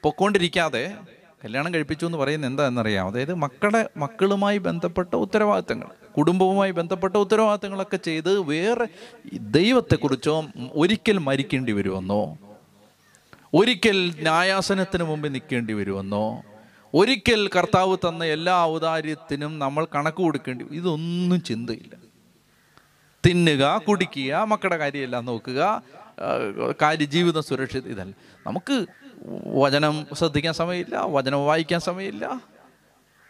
പൊക്കോണ്ടിരിക്കാതെ കല്യാണം കഴിപ്പിച്ചു എന്ന് പറയുന്നത് എന്താണെന്നറിയാം അതായത് മക്കളെ മക്കളുമായി ബന്ധപ്പെട്ട ഉത്തരവാദിത്തങ്ങൾ കുടുംബവുമായി ബന്ധപ്പെട്ട ഉത്തരവാദിത്തങ്ങളൊക്കെ ചെയ്ത് വേറെ ദൈവത്തെക്കുറിച്ചോ ഒരിക്കൽ മരിക്കേണ്ടി വരുമെന്നോ ഒരിക്കൽ ന്യായാസനത്തിന് മുമ്പ് നിൽക്കേണ്ടി വരുമെന്നോ ഒരിക്കൽ കർത്താവ് തന്ന എല്ലാ ഔദാര്യത്തിനും നമ്മൾ കണക്ക് കൊടുക്കേണ്ടി ഇതൊന്നും ചിന്തയില്ല. തിന്നുക കുടിക്കുക മക്കളുടെ കാര്യമെല്ലാം നോക്കുക കാര്യ ജീവിതം സുരക്ഷിത ഇതല്ല. നമുക്ക് വചനം ശ്രദ്ധിക്കാൻ സമയമില്ല വചനം വായിക്കാൻ സമയമില്ല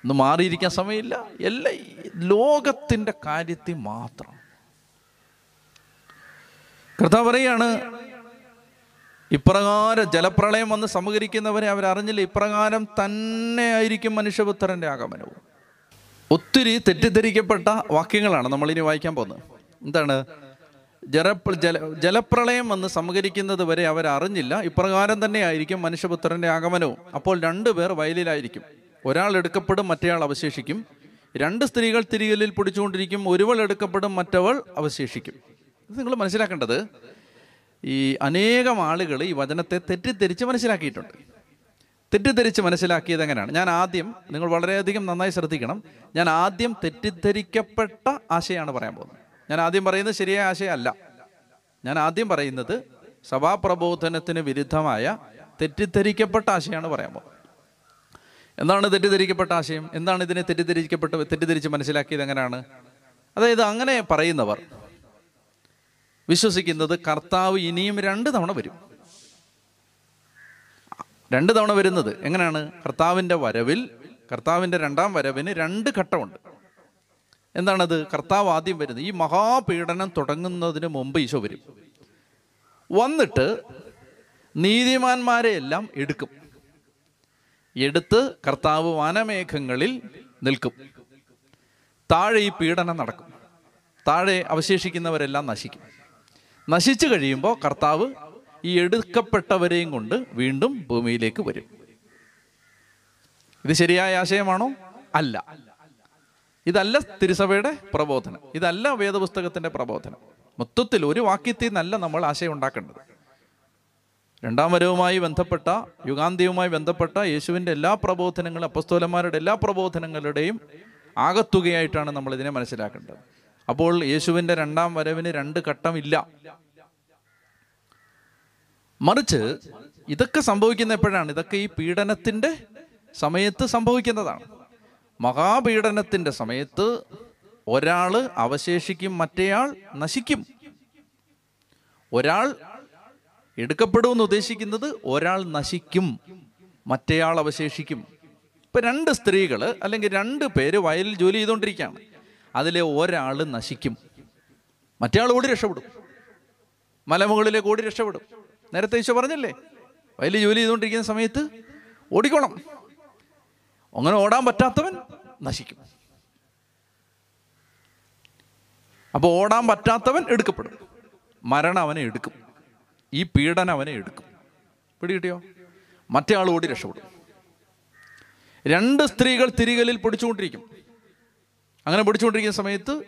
ഒന്ന് മാറിയിരിക്കാൻ സമയമില്ല. എല്ലാം ലോകത്തിന്റെ കാര്യത്തിൽ മാത്രം. കർത്താവ് പറയാണ് ഇപ്രകാരം ജലപ്രളയം വന്ന് സമകരിക്കുന്നവരെ അവരറിഞ്ഞില്ല ഇപ്രകാരം തന്നെ ആയിരിക്കും മനുഷ്യപുത്രന്റെ ആഗമനവും. ഒത്തിരി തെറ്റിദ്ധരിക്കപ്പെട്ട വാക്യങ്ങളാണ് നമ്മളിനി വായിക്കാൻ പോകുന്നത്. എന്താണ്? ജലപ്ര ജല ജലപ്രളയം വന്ന് സമകരിക്കുന്നത് വരെ അവരറിഞ്ഞില്ല ഇപ്രകാരം തന്നെ ആയിരിക്കും മനുഷ്യപുത്രന്റെ ആഗമനവും. അപ്പോൾ രണ്ടുപേർ വയലിലായിരിക്കും. ഒരാൾ എടുക്കപ്പെടും മറ്റേയാൾ അവശേഷിക്കും. രണ്ട് സ്ത്രീകൾ തിരികലിൽ പിടിച്ചുകൊണ്ടിരിക്കും. ഒരുവൾ എടുക്കപ്പെടും മറ്റവൾ അവശേഷിക്കും. ഇത് നിങ്ങൾ മനസ്സിലാക്കേണ്ടത് ഈ അനേകം ആളുകൾ ഈ വചനത്തെ തെറ്റിദ്ധരിച്ച് മനസ്സിലാക്കിയിട്ടുണ്ട്. തെറ്റിദ്ധരിച്ച് മനസ്സിലാക്കിയത് എങ്ങനെയാണ്? ഞാൻ ആദ്യം നിങ്ങൾ വളരെയധികം നന്നായി ശ്രദ്ധിക്കണം. ഞാൻ ആദ്യം തെറ്റിദ്ധരിക്കപ്പെട്ട ആശയമാണ് പറയാൻ പോകുന്നത്. ഞാൻ ആദ്യം പറയുന്നത് ശരിയായ ആശയമല്ല. ഞാൻ ആദ്യം പറയുന്നത് സഭാപ്രബോധനത്തിന് വിരുദ്ധമായ തെറ്റിദ്ധരിക്കപ്പെട്ട ആശയമാണ് പറയാൻ പോകുന്നത്. എന്താണ് തെറ്റിദ്ധരിക്കപ്പെട്ട ആശയം? എന്താണ് ഇതിനെ തെറ്റിദ്ധരിക്കപ്പെട്ട തെറ്റിദ്ധരിച്ച് മനസ്സിലാക്കിയത് എങ്ങനെയാണ്? അതായത് അങ്ങനെ പറയുന്നവർ വിശ്വസിക്കുന്നത് കർത്താവ് ഇനിയും രണ്ട് തവണ വരും. രണ്ട് തവണ വരുന്നത് എങ്ങനെയാണ്? കർത്താവിന്റെ വരവിൽ കർത്താവിന്റെ രണ്ടാം വരവിന് രണ്ട് ഘട്ടമുണ്ട്. എന്താണത്? കർത്താവ് ആദ്യം വരുന്നത് ഈ മഹാപീഡനം തുടങ്ങുന്നതിന് മുമ്പ് ഈശോ വരും. വന്നിട്ട് നീതിമാന്മാരെ എല്ലാം എടുക്കും. എടുത്ത് കർത്താവ് വനമേഘങ്ങളിൽ നിൽക്കും. താഴെ ഈ പീഡനം നടക്കും. താഴെ അവശേഷിക്കുന്നവരെല്ലാം നശിക്കും. നശിച്ചു കഴിയുമ്പോൾ കർത്താവ് ഈ എടുക്കപ്പെട്ടവരെയും കൊണ്ട് വീണ്ടും ഭൂമിയിലേക്ക് വരും. ഇത് ശരിയായ ആശയമാണോ? അല്ല. ഇതല്ല തിരുസഭയുടെ പ്രബോധനം. ഇതല്ല വേദപുസ്തകത്തിന്റെ പ്രബോധനം. മൊത്തത്തിൽ ഒരു വാക്യത്തിൽ നിന്നല്ല നമ്മൾ ആശയം ഉണ്ടാക്കേണ്ടത്. രണ്ടാം വരവുമായി ബന്ധപ്പെട്ട യുഗാന്ത്യവുമായി ബന്ധപ്പെട്ട യേശുവിന്റെ എല്ലാ പ്രബോധനങ്ങളും അപ്പസ്തോലന്മാരുടെ എല്ലാ പ്രബോധനങ്ങളുടെയും ആകത്തുകയായിട്ടാണ് നമ്മൾ ഇതിനെ മനസ്സിലാക്കേണ്ടത്. അപ്പോൾ യേശുവിന്റെ രണ്ടാം വരവിന് രണ്ട് ഘട്ടമില്ല മറിച്ച് ഇതൊക്കെ സംഭവിക്കുന്ന എപ്പോഴാണ്? ഇതൊക്കെ ഈ പീഡനത്തിന്റെ സമയത്ത് സംഭവിക്കുന്നതാണ്. മഹാപീഡനത്തിന്റെ സമയത്ത് ഒരാൾ അവശേഷിക്കും മറ്റേയാൾ നശിക്കും. ഒരാൾ എടുക്കപ്പെടുമെന്ന് ഉദ്ദേശിക്കുന്നത് ഒരാൾ നശിക്കും മറ്റേയാൾ അവശേഷിക്കും. ഇപ്പൊ രണ്ട് സ്ത്രീകൾ അല്ലെങ്കിൽ രണ്ട് പേര് വയലിൽ ജോലി ചെയ്തുകൊണ്ടിരിക്കുകയാണ്. അതിലെ ഒരാൾ നശിക്കും മറ്റേയാൾ ഓടി രക്ഷപ്പെടും. മലമുകളിലേക്ക് ഓടി രക്ഷപ്പെടും. നേരത്തെ ഈശോ പറഞ്ഞല്ലേ വയലിൽ ജോലി ചെയ്തുകൊണ്ടിരിക്കുന്ന സമയത്ത് ഓടിക്കോണം. അങ്ങനെ ഓടാൻ പറ്റാത്തവൻ നശിക്കും. അപ്പോൾ ഓടാൻ പറ്റാത്തവൻ എടുക്കപ്പെടും. മരണം അവനെ എടുക്കും. ഈ പീഡനം അവനെ എടുക്കും. പിടികിട്ടിയോ? മറ്റേ ആൾ ഓടി രക്ഷപ്പെടും. രണ്ട് സ്ത്രീകൾ തിരികലിൽ പിടിച്ചുകൊണ്ടിരിക്കും. അങ്ങനെ പിടിച്ചുകൊണ്ടിരിക്കുന്ന സമയത്ത്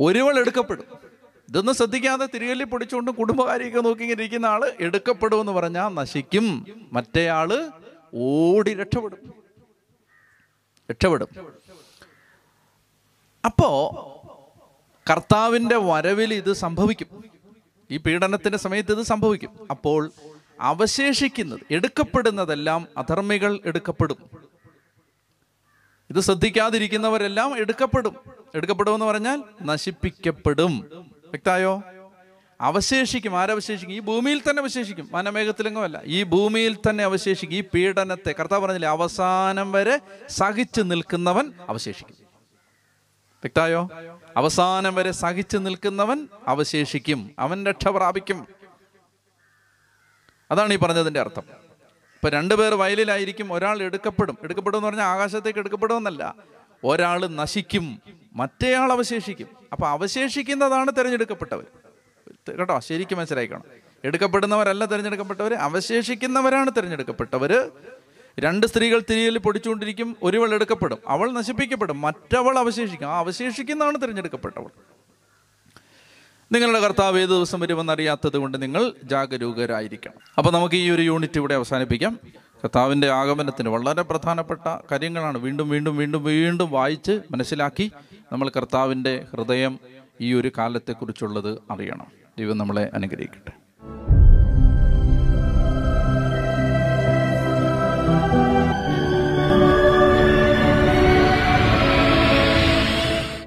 ഒരുവൾ എടുക്കപ്പെടും. ഇതൊന്നും ശ്രദ്ധിക്കാതെ തിരികലിൽ പിടിച്ചുകൊണ്ട് കുടുംബകാരിയൊക്കെ നോക്കി ഇങ്ങനെ ഇരിക്കുന്ന ആൾ എടുക്കപ്പെടുമെന്ന് പറഞ്ഞാൽ നശിക്കും. മറ്റേ ആൾ ഓടി രക്ഷപ്പെടും. രക്ഷപ്പെടും. അപ്പോ കർത്താവിന്റെ വരവിൽ ഇത് സംഭവിക്കും. ഈ പീഡനത്തിന്റെ സമയത്ത് ഇത് സംഭവിക്കും. അപ്പോൾ അവശേഷിക്കുന്നത് എടുക്കപ്പെടുന്നതെല്ലാം അധർമ്മികൾ എടുക്കപ്പെടും. ഇത് ശ്രദ്ധിക്കാതിരിക്കുന്നവരെല്ലാം എടുക്കപ്പെടും. എടുക്കപ്പെടുമെന്ന് പറഞ്ഞാൽ നശിപ്പിക്കപ്പെടും. വ്യക്തായോ അവശേഷിക്കും. ആരവശേഷിക്കും ഈ ഭൂമിയിൽ തന്നെ അവശേഷിക്കും. വനമേഘത്തിലെങ്ങുമല്ല ഈ ഭൂമിയിൽ തന്നെ അവശേഷിക്കും. ഈ പീഡനത്തെ കർത്താവ് പറഞ്ഞില്ലേ അവസാനം വരെ സഹിച്ചു നിൽക്കുന്നവൻ അവശേഷിക്കും. വ്യക്തായോ? അവസാനം വരെ സഹിച്ചു നിൽക്കുന്നവൻ അവശേഷിക്കും. അവൻ രക്ഷ പ്രാപിക്കും. അതാണ് ഈ പറഞ്ഞതിന്റെ അർത്ഥം. ഇപ്പൊ രണ്ടുപേർ വയലിലായിരിക്കും ഒരാൾ എടുക്കപ്പെടും. എടുക്കപ്പെടും എന്ന് പറഞ്ഞാൽ ആകാശത്തേക്ക് എടുക്കപ്പെടുമെന്നല്ല. ഒരാൾ നശിക്കും. മറ്റേയാൾ അവശേഷിക്കും. അപ്പൊ അവശേഷിക്കുന്നതാണ് തിരഞ്ഞെടുക്കപ്പെട്ടവർ. കേട്ടോ ശരിക്കും മനസ്സിലാക്കണം എടുക്കപ്പെടുന്നവരല്ല തിരഞ്ഞെടുക്കപ്പെട്ടവർ അവശേഷിക്കുന്നവരാണ് തിരഞ്ഞെടുക്കപ്പെട്ടവർ രണ്ട് സ്ത്രീകൾ തിരിയിൽ പൊടിച്ചുകൊണ്ടിരിക്കും ഒരുവൾ എടുക്കപ്പെടും. അവൾ നശിപ്പിക്കപ്പെടും മറ്റവൾ അവശേഷിക്കും. ആ അവശേഷിക്കുന്നതാണ് തിരഞ്ഞെടുക്കപ്പെട്ടവൾ. നിങ്ങളുടെ കർത്താവ് ഏത് ദിവസം വരുമെന്ന് അറിയാത്തത് കൊണ്ട് നിങ്ങൾ ജാഗരൂകരായിരിക്കണം. അപ്പോൾ നമുക്ക് ഈ ഒരു യൂണിറ്റ് ഇവിടെ അവസാനിപ്പിക്കാം. കർത്താവിന്റെ ആഗമനത്തിന് വളരെ പ്രധാനപ്പെട്ട കാര്യങ്ങളാണ് വീണ്ടും വീണ്ടും വീണ്ടും വീണ്ടും വായിച്ച് മനസ്സിലാക്കി നമ്മൾ കർത്താവിന്റെ ഹൃദയം ഈ ഒരു കാലത്തെക്കുറിച്ചുള്ളത് അറിയണം. ദൈവം നമ്മളെ അനുഗ്രഹിക്കട്ടെ.